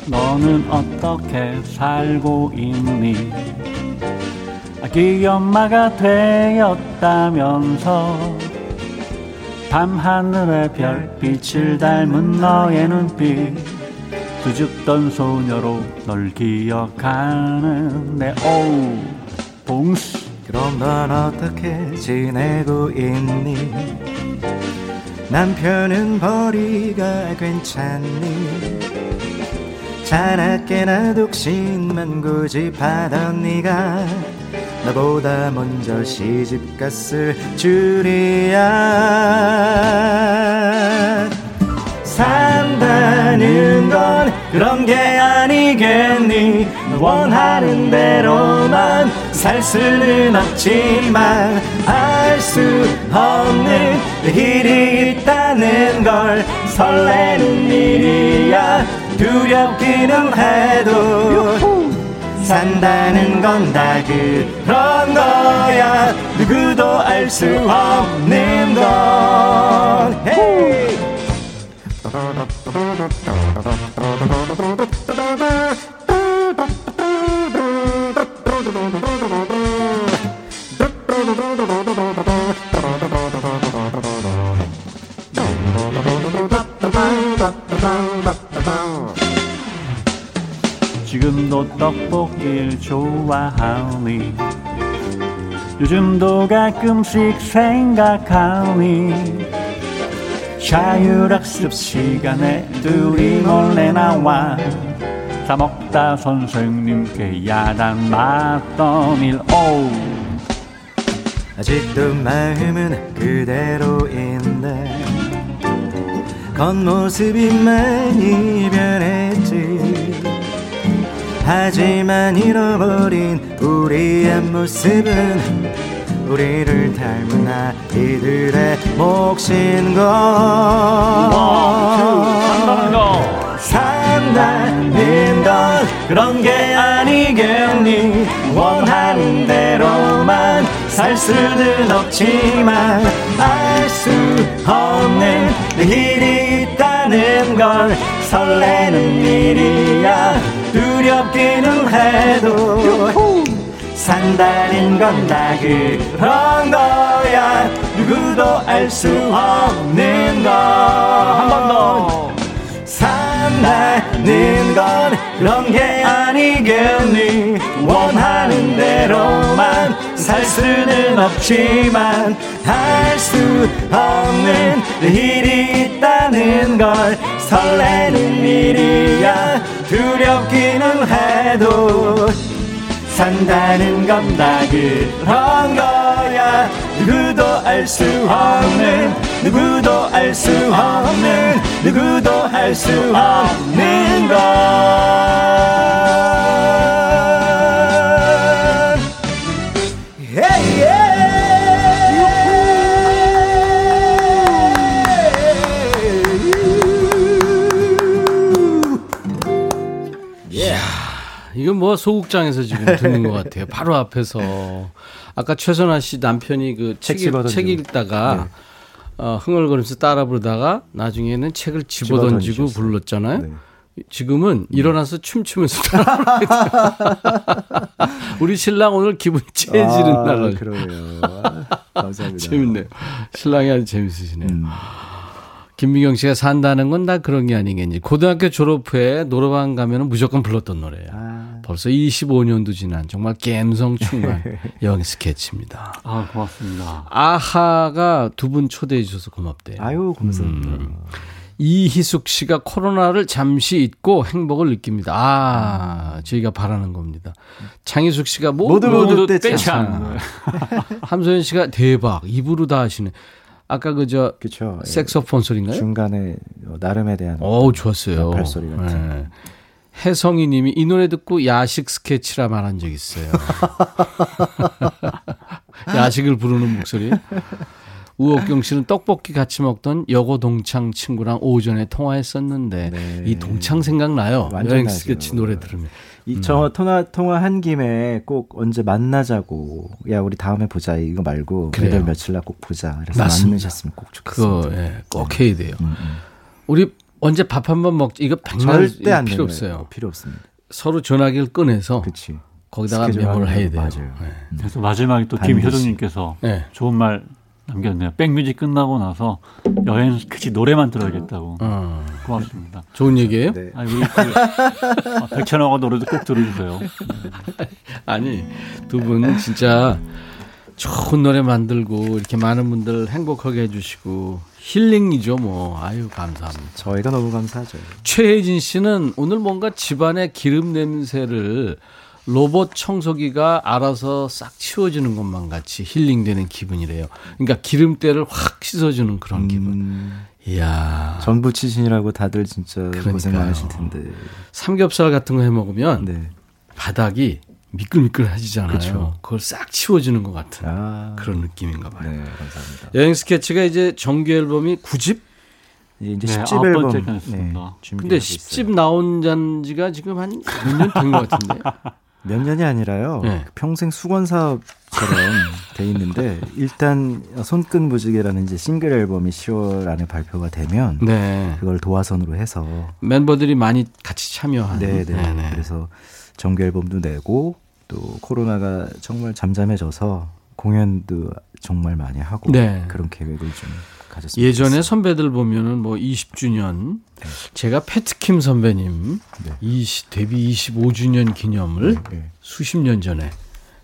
너는 어떻게 살고 있니? 아기 엄마가 되었다면서 밤하늘의 별빛을 닮은 너의 눈빛 수줍던 소녀로 널 기억하는 내 오우 봉스 그럼 넌 어떻게 지내고 있니? 남편은 벌이가 괜찮니? 자나깨나 독신만 고집하던 네가 나보다 먼저 시집 갔을 줄이야. 산다는 건 그런 게 아니겠니? 원하는 대로만 살 수는 없지만 알 수 없는 일이 있다는 걸 설레는 일이야. 두렵기는 해도 산다는 건 다 그런 거야. 누구도 알 수 없는 건. 헤 이 지금도 떡볶이를 좋아하니 요즘도 가끔씩 생각하니 자율학습 시간에 둘이 몰래 나와 다 먹다 선생님께 야단 맞던 일 오. 아직도 마음은 그대로인데 겉모습이 많이 변했지 하지만 잃어버린 우리의 모습은 우리를 닮은 아이들의 몫인 것. 산다는 거 산다는 건 그런 게 아니겠니? 원하는 대로만 살 수는 없지만 알 수 없는 내일이 있다는 걸 설레는 일이야 두렵기는 해도 산다는 건 다 그런 거야. 누구도 알 수 없는 한번것 더. 산다는 건 그런 게 아니겠니? 원하는 대로만 살 수는 없지만 할 수 없는 일이 있다는 걸 설레는 일이야. 두렵기는 해도 산다는 건 다 그런 거야. 누구도 알 수 없는 누구도 알 수 없는 누구도 알 수 없는 것 뭐 소극장에서 지금 듣는 것 같아요. 바로 앞에서 아까 최선아 씨 남편이 그책 읽다가 어, 흥얼거리면서 따라 부르다가 나중에는 책을 집어던지고 집어던지셨어요. 불렀잖아요. 네. 지금은 일어나서 춤추면서 따라 부르겠다. 우리 신랑 오늘 기분이 째지는 아, 날. 그러네요. 아, 감사합니다. 재밌네요. 신랑이 아주 재밌으시네요. 음. 김미경 씨가 산다는 건 다 그런 게 아니겠니. 고등학교 졸업 후에 노래방 가면 무조건 불렀던 노래예요. 아, 벌써 25년도 지난 정말 감성 충만 여행 스케치입니다. 아 고맙습니다. 아하가 두 분 초대해 주셔서 고맙대요. 아유 감사합니다. 음. 이희숙 씨가 코로나를 잠시 잊고 행복을 느낍니다. 아, 저희가 바라는 겁니다. 장희숙 씨가 모두 모두 모두 떼창. 함소연 씨가 대박 입으로 다 하시네. 아까 그저. 색소폰 소리인가요? 중간에 어, 나름에 대한 어우 좋았어요. 발소리 같은. 네. 혜성이 님이 이 노래 듣고 야식 스케치라 말한 적 있어요. 야식을 부르는 목소리. 우옥경 씨는 떡볶이 같이 먹던 여고 동창 친구랑 오전에 통화했었는데 네. 이 동창 생각나요. 여행. 스케치 노래 들으면. 이저 통화 통화한 김에 꼭 언제 만나자고 야 우리 다음에 보자 이거 말고 그래요. 그래도 며칠 날 꼭 보자 그래서 맞습니다. 만나셨으면 꼭 좋겠습니다. 그거 예, 꼭 해야 돼요. 음, 음. 우리 언제 밥 한 번 먹지 이거 백날 절대 안 필요 되는 없어요. 거예요. 필요 없습니다. 서로 전화기를 꺼내서 그렇지. 거기다가 메모를 해야 거 돼요. 맞아요. 예. 그래서 마지막에 또. 김효정님께서 네. 좋은 말 남겼네요. 백뮤직 끝나고 나서 여행 스케치 노래만 들어야겠다고. 어, 고맙습니다. 좋은 얘기예요? 네. 아니 우리 그 아, 백천하고 노래도 꼭 들어주세요. 아니 두 분은 진짜 좋은 노래 만들고 이렇게 많은 분들 행복하게 해주시고 힐링이죠 뭐 아유 감사합니다 저희가 너무 감사하죠. 최혜진 씨는 오늘 뭔가 집안의 기름 냄새를 로봇 청소기가 알아서 싹 치워주는 것만 같이 힐링되는 기분이래요 그러니까 기름때를 확 씻어주는 그런 기분 음, 이야 전부 치신이라고 다들 진짜 고생 그러니까요. 많으실 텐데. 삼겹살 같은 거 해 먹으면 네. 바닥이 미끌미끌해지잖아요 그쵸. 그걸 싹 치워주는 것 같은 아, 그런 느낌인가 봐요 네, 감사합니다. 여행 스케치가 이제 정규 앨범이 9집? 예, 이제 네, 10집 아홉 앨범. 준비하고 근데 있어요. 10집 나온 잔지가 지금 한 몇 년 된 것 같은데. 몇 년이 아니라요. 네. 평생 수건 사업처럼 돼 있는데 일단 손끝 무지개라는 이제 싱글 앨범이 10월 안에 발표가 되면 네. 그걸 도화선으로 해서 멤버들이 많이 같이 참여하는. 네, 네. 네네. 그래서 정규 앨범도 내고 또 코로나가 정말 잠잠해져서 공연도 정말 많이 하고 네. 그런 계획을 좀 가졌습니다. 예전에 선배들 보면은 뭐 20주년 제가 패트킴 선배님 네. 20, 데뷔 25주년 기념을 네. 수십 년 전에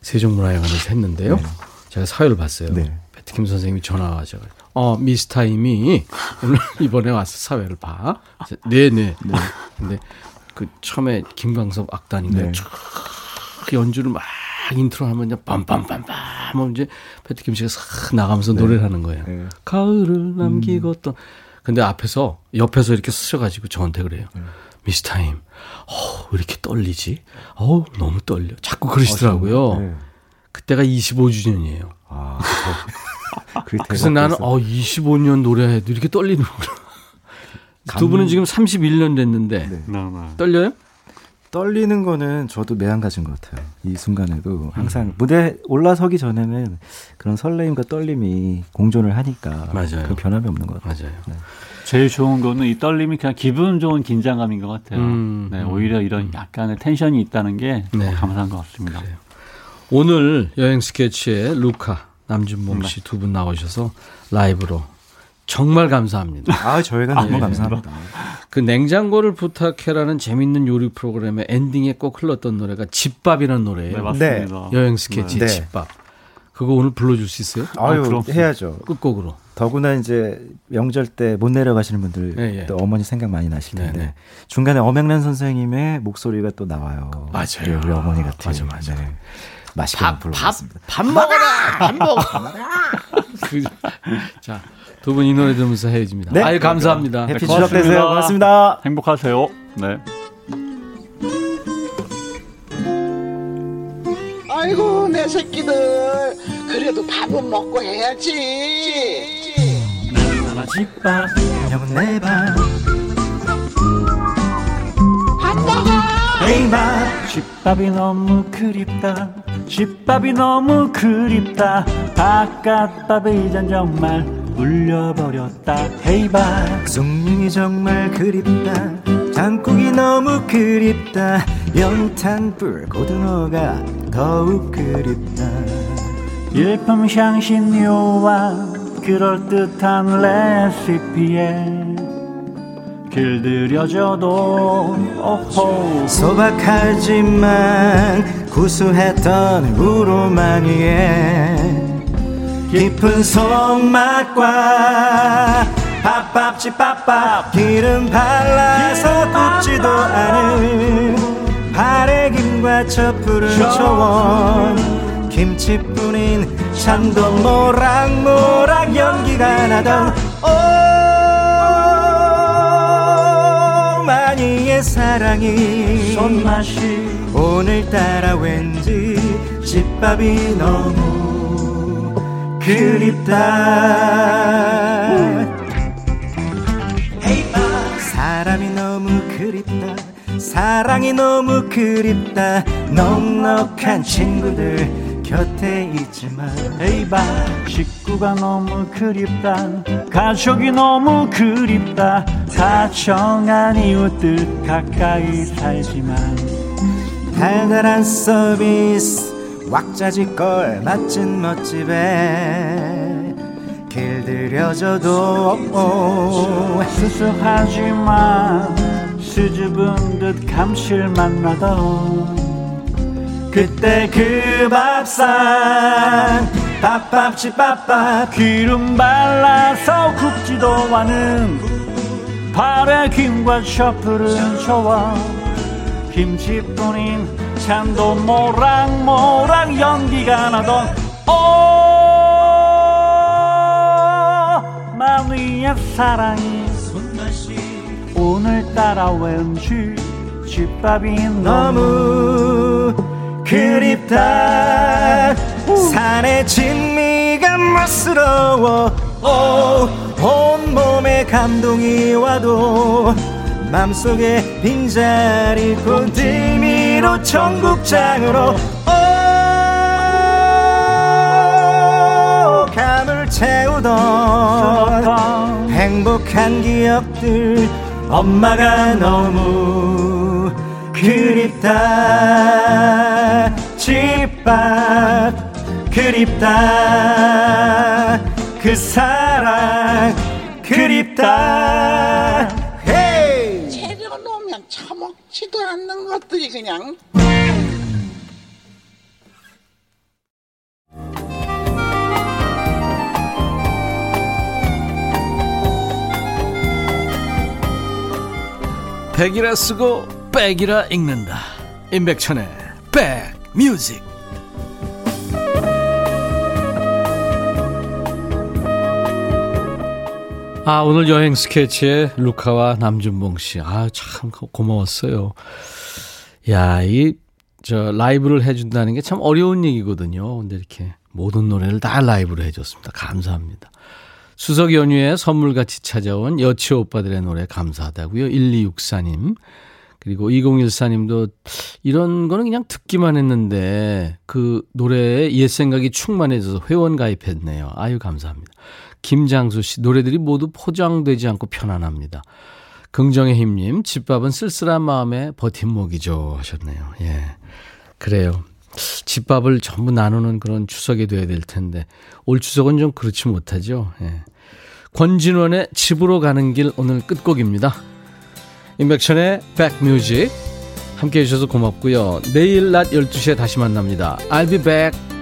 세종문화회관에서 했는데요. 네. 제가 사회를 봤어요. 네. 패트킴 선생님이 전화 와서 어 미스타임이 오늘 이번에 와서 사회를 봐. 네네. 근데 그 처음에 김광섭 악단인가 네. 쫙 연주를 막 인트로 하면 이제 빰빰빰빰 하면 이제 패티김 씨가 싹 나가면서 노래를 하는 거예요. 네. 가을을 남기고 또 근데 앞에서 옆에서 이렇게 서셔가지고 저한테 그래요. 미스 타임, 어, 왜 이렇게 떨리지? 어우, 너무 떨려. 자꾸 그러시더라고요. 네. 그때가 25주년이에요. 아, 저- 그게 그래서 나는. 어 25년 노래해도 이렇게 떨리는구나. 두 분은 지금 31년 됐는데 네. 네, 네. 떨려요? 떨리는 거는 저도 매한가지인 것 같아요. 이 순간에도 항상 무대 올라서기 전에는 그런 설레임과 떨림이 공존을 하니까 맞아요. 그 변함이 없는 것 같아요. 맞아요. 네. 제일 좋은 거는 이 떨림이 그냥 기분 좋은 긴장감인 것 같아요. 음, 네, 음. 오히려 이런 약간의 텐션이 있다는 게 네. 감사한 것 같습니다. 그래요. 오늘 여행 스케치에 루카 남준봉 네. 씨두 분 나오셔서 라이브로 정말 감사합니다. 아, 저희가 너무 네. 감사합니다. 그 냉장고를 부탁해라는 재밌는 요리 프로그램의 엔딩에 꼭 흘렀던 노래가 집밥이라는 노래예요. 네, 맞습니다. 여행 스케치 네. 집밥. 그거 오늘 불러줄 수 있어요? 아유, 그럼. 해야죠. 끝곡으로. 더구나 이제 명절 때 못 내려가시는 분들 예, 예. 또 어머니 생각 많이 나실 텐데 네, 네. 중간에 엄영란 선생님의 목소리가 또 나와요. 맞아요. 네, 우리 어머니 같은. 맞아, 맞아. 네. 맛있게 불러봤습니다. 밥 먹어라! 밥 먹어라! 그, 자, 두 분 이 노래 들으면서 헤어집니다. 네. 아유, 감사합니다. 해피 네, 추석 되세요. 고맙습니다. 행복하세요. 네. 아이고 내 새끼들 그래도 밥은 먹고 해야지 집밥 형은 내 방. 집밥이 너무 그립다 집밥이 너무 그립다 바깥밥에 이젠 정말 울려버렸다 헤이밥 숭늉이 정말 그립다. 장국이 너무 그립다. 연탄불 고등어가 더욱 그립다. 일품 향신료와 그럴듯한 레시피에 길들여져도 오호 소박하지만 구수했던 우로마니에 깊은 속맛과 밥밥집 밥밥 기름 발라서 굽지도 않은 바래김과 저 푸른 초원. 김치뿐인 참도 모락모락 연기가 나던 오마니의 사랑이 손맛이 오늘따라 왠지 집밥이 너무 그립다. 사람이 너무 그립다. 사랑이 너무 그립다. 넉넉한 친구들 곁에 있지만. 헤이밥 식구가 너무 그립다. 가족이 너무 그립다. 다정한 이웃들 가까이 살지만. 달달한 서비스 왁자지껄 맛진 멋집에 길들여져도 수수하지만 수줍은 듯 감칠맛 나던 그때 그 밥상 밥밥집 밥밥 기름 발라서 굽지도 않은 바래김과 셔플은 좋아 김치뿐인 참도 모락모락 연기가 나던 오 마미의 사랑이. 오늘따라 왠지 집밥이 너무 그립다. 산의 진미가 멋스러워. 오, 온몸에 감동이 와도 맘속에 빈자리 곧 들밀 어 우리로 전국장으로. 오 감을 채우던 행복한 기억들 엄마가 너무 그립다. 집밥 그립다. 그 사랑 그립다 처먹지도 않는 것들이 그냥. 백이라 쓰고 백이라 읽는다. 임백천의 백뮤직 아 오늘 여행 스케치에 루카와 남준봉 씨 아 참 고마웠어요 야 이 저 라이브를 해준다는 게 참 어려운 얘기거든요 근데 이렇게 모든 노래를 다 라이브로 해줬습니다 감사합니다 수석 연휴에 선물같이 찾아온 여치 오빠들의 노래 감사하다고요. 1264님. 그리고 2014님도 이런 거는 그냥 듣기만 했는데 그 노래에 옛 생각이 충만해져서 회원 가입했네요. 아유 감사합니다. 김장수 씨 노래들이 모두 포장되지 않고 편안합니다. 긍정의 힘님 집밥은 쓸쓸한 마음에 버팀목이죠 하셨네요. 예. 그래요. 집밥을 전부 나누는 그런 추석이 돼야 될 텐데 올 추석은 좀 그렇지 못하죠. 예. 권진원의 집으로 가는 길 오늘 끝곡입니다. 임백천의 백뮤직 함께 해 주셔서 고맙고요. 내일 낮 12시에 다시 만납니다. I'll be back.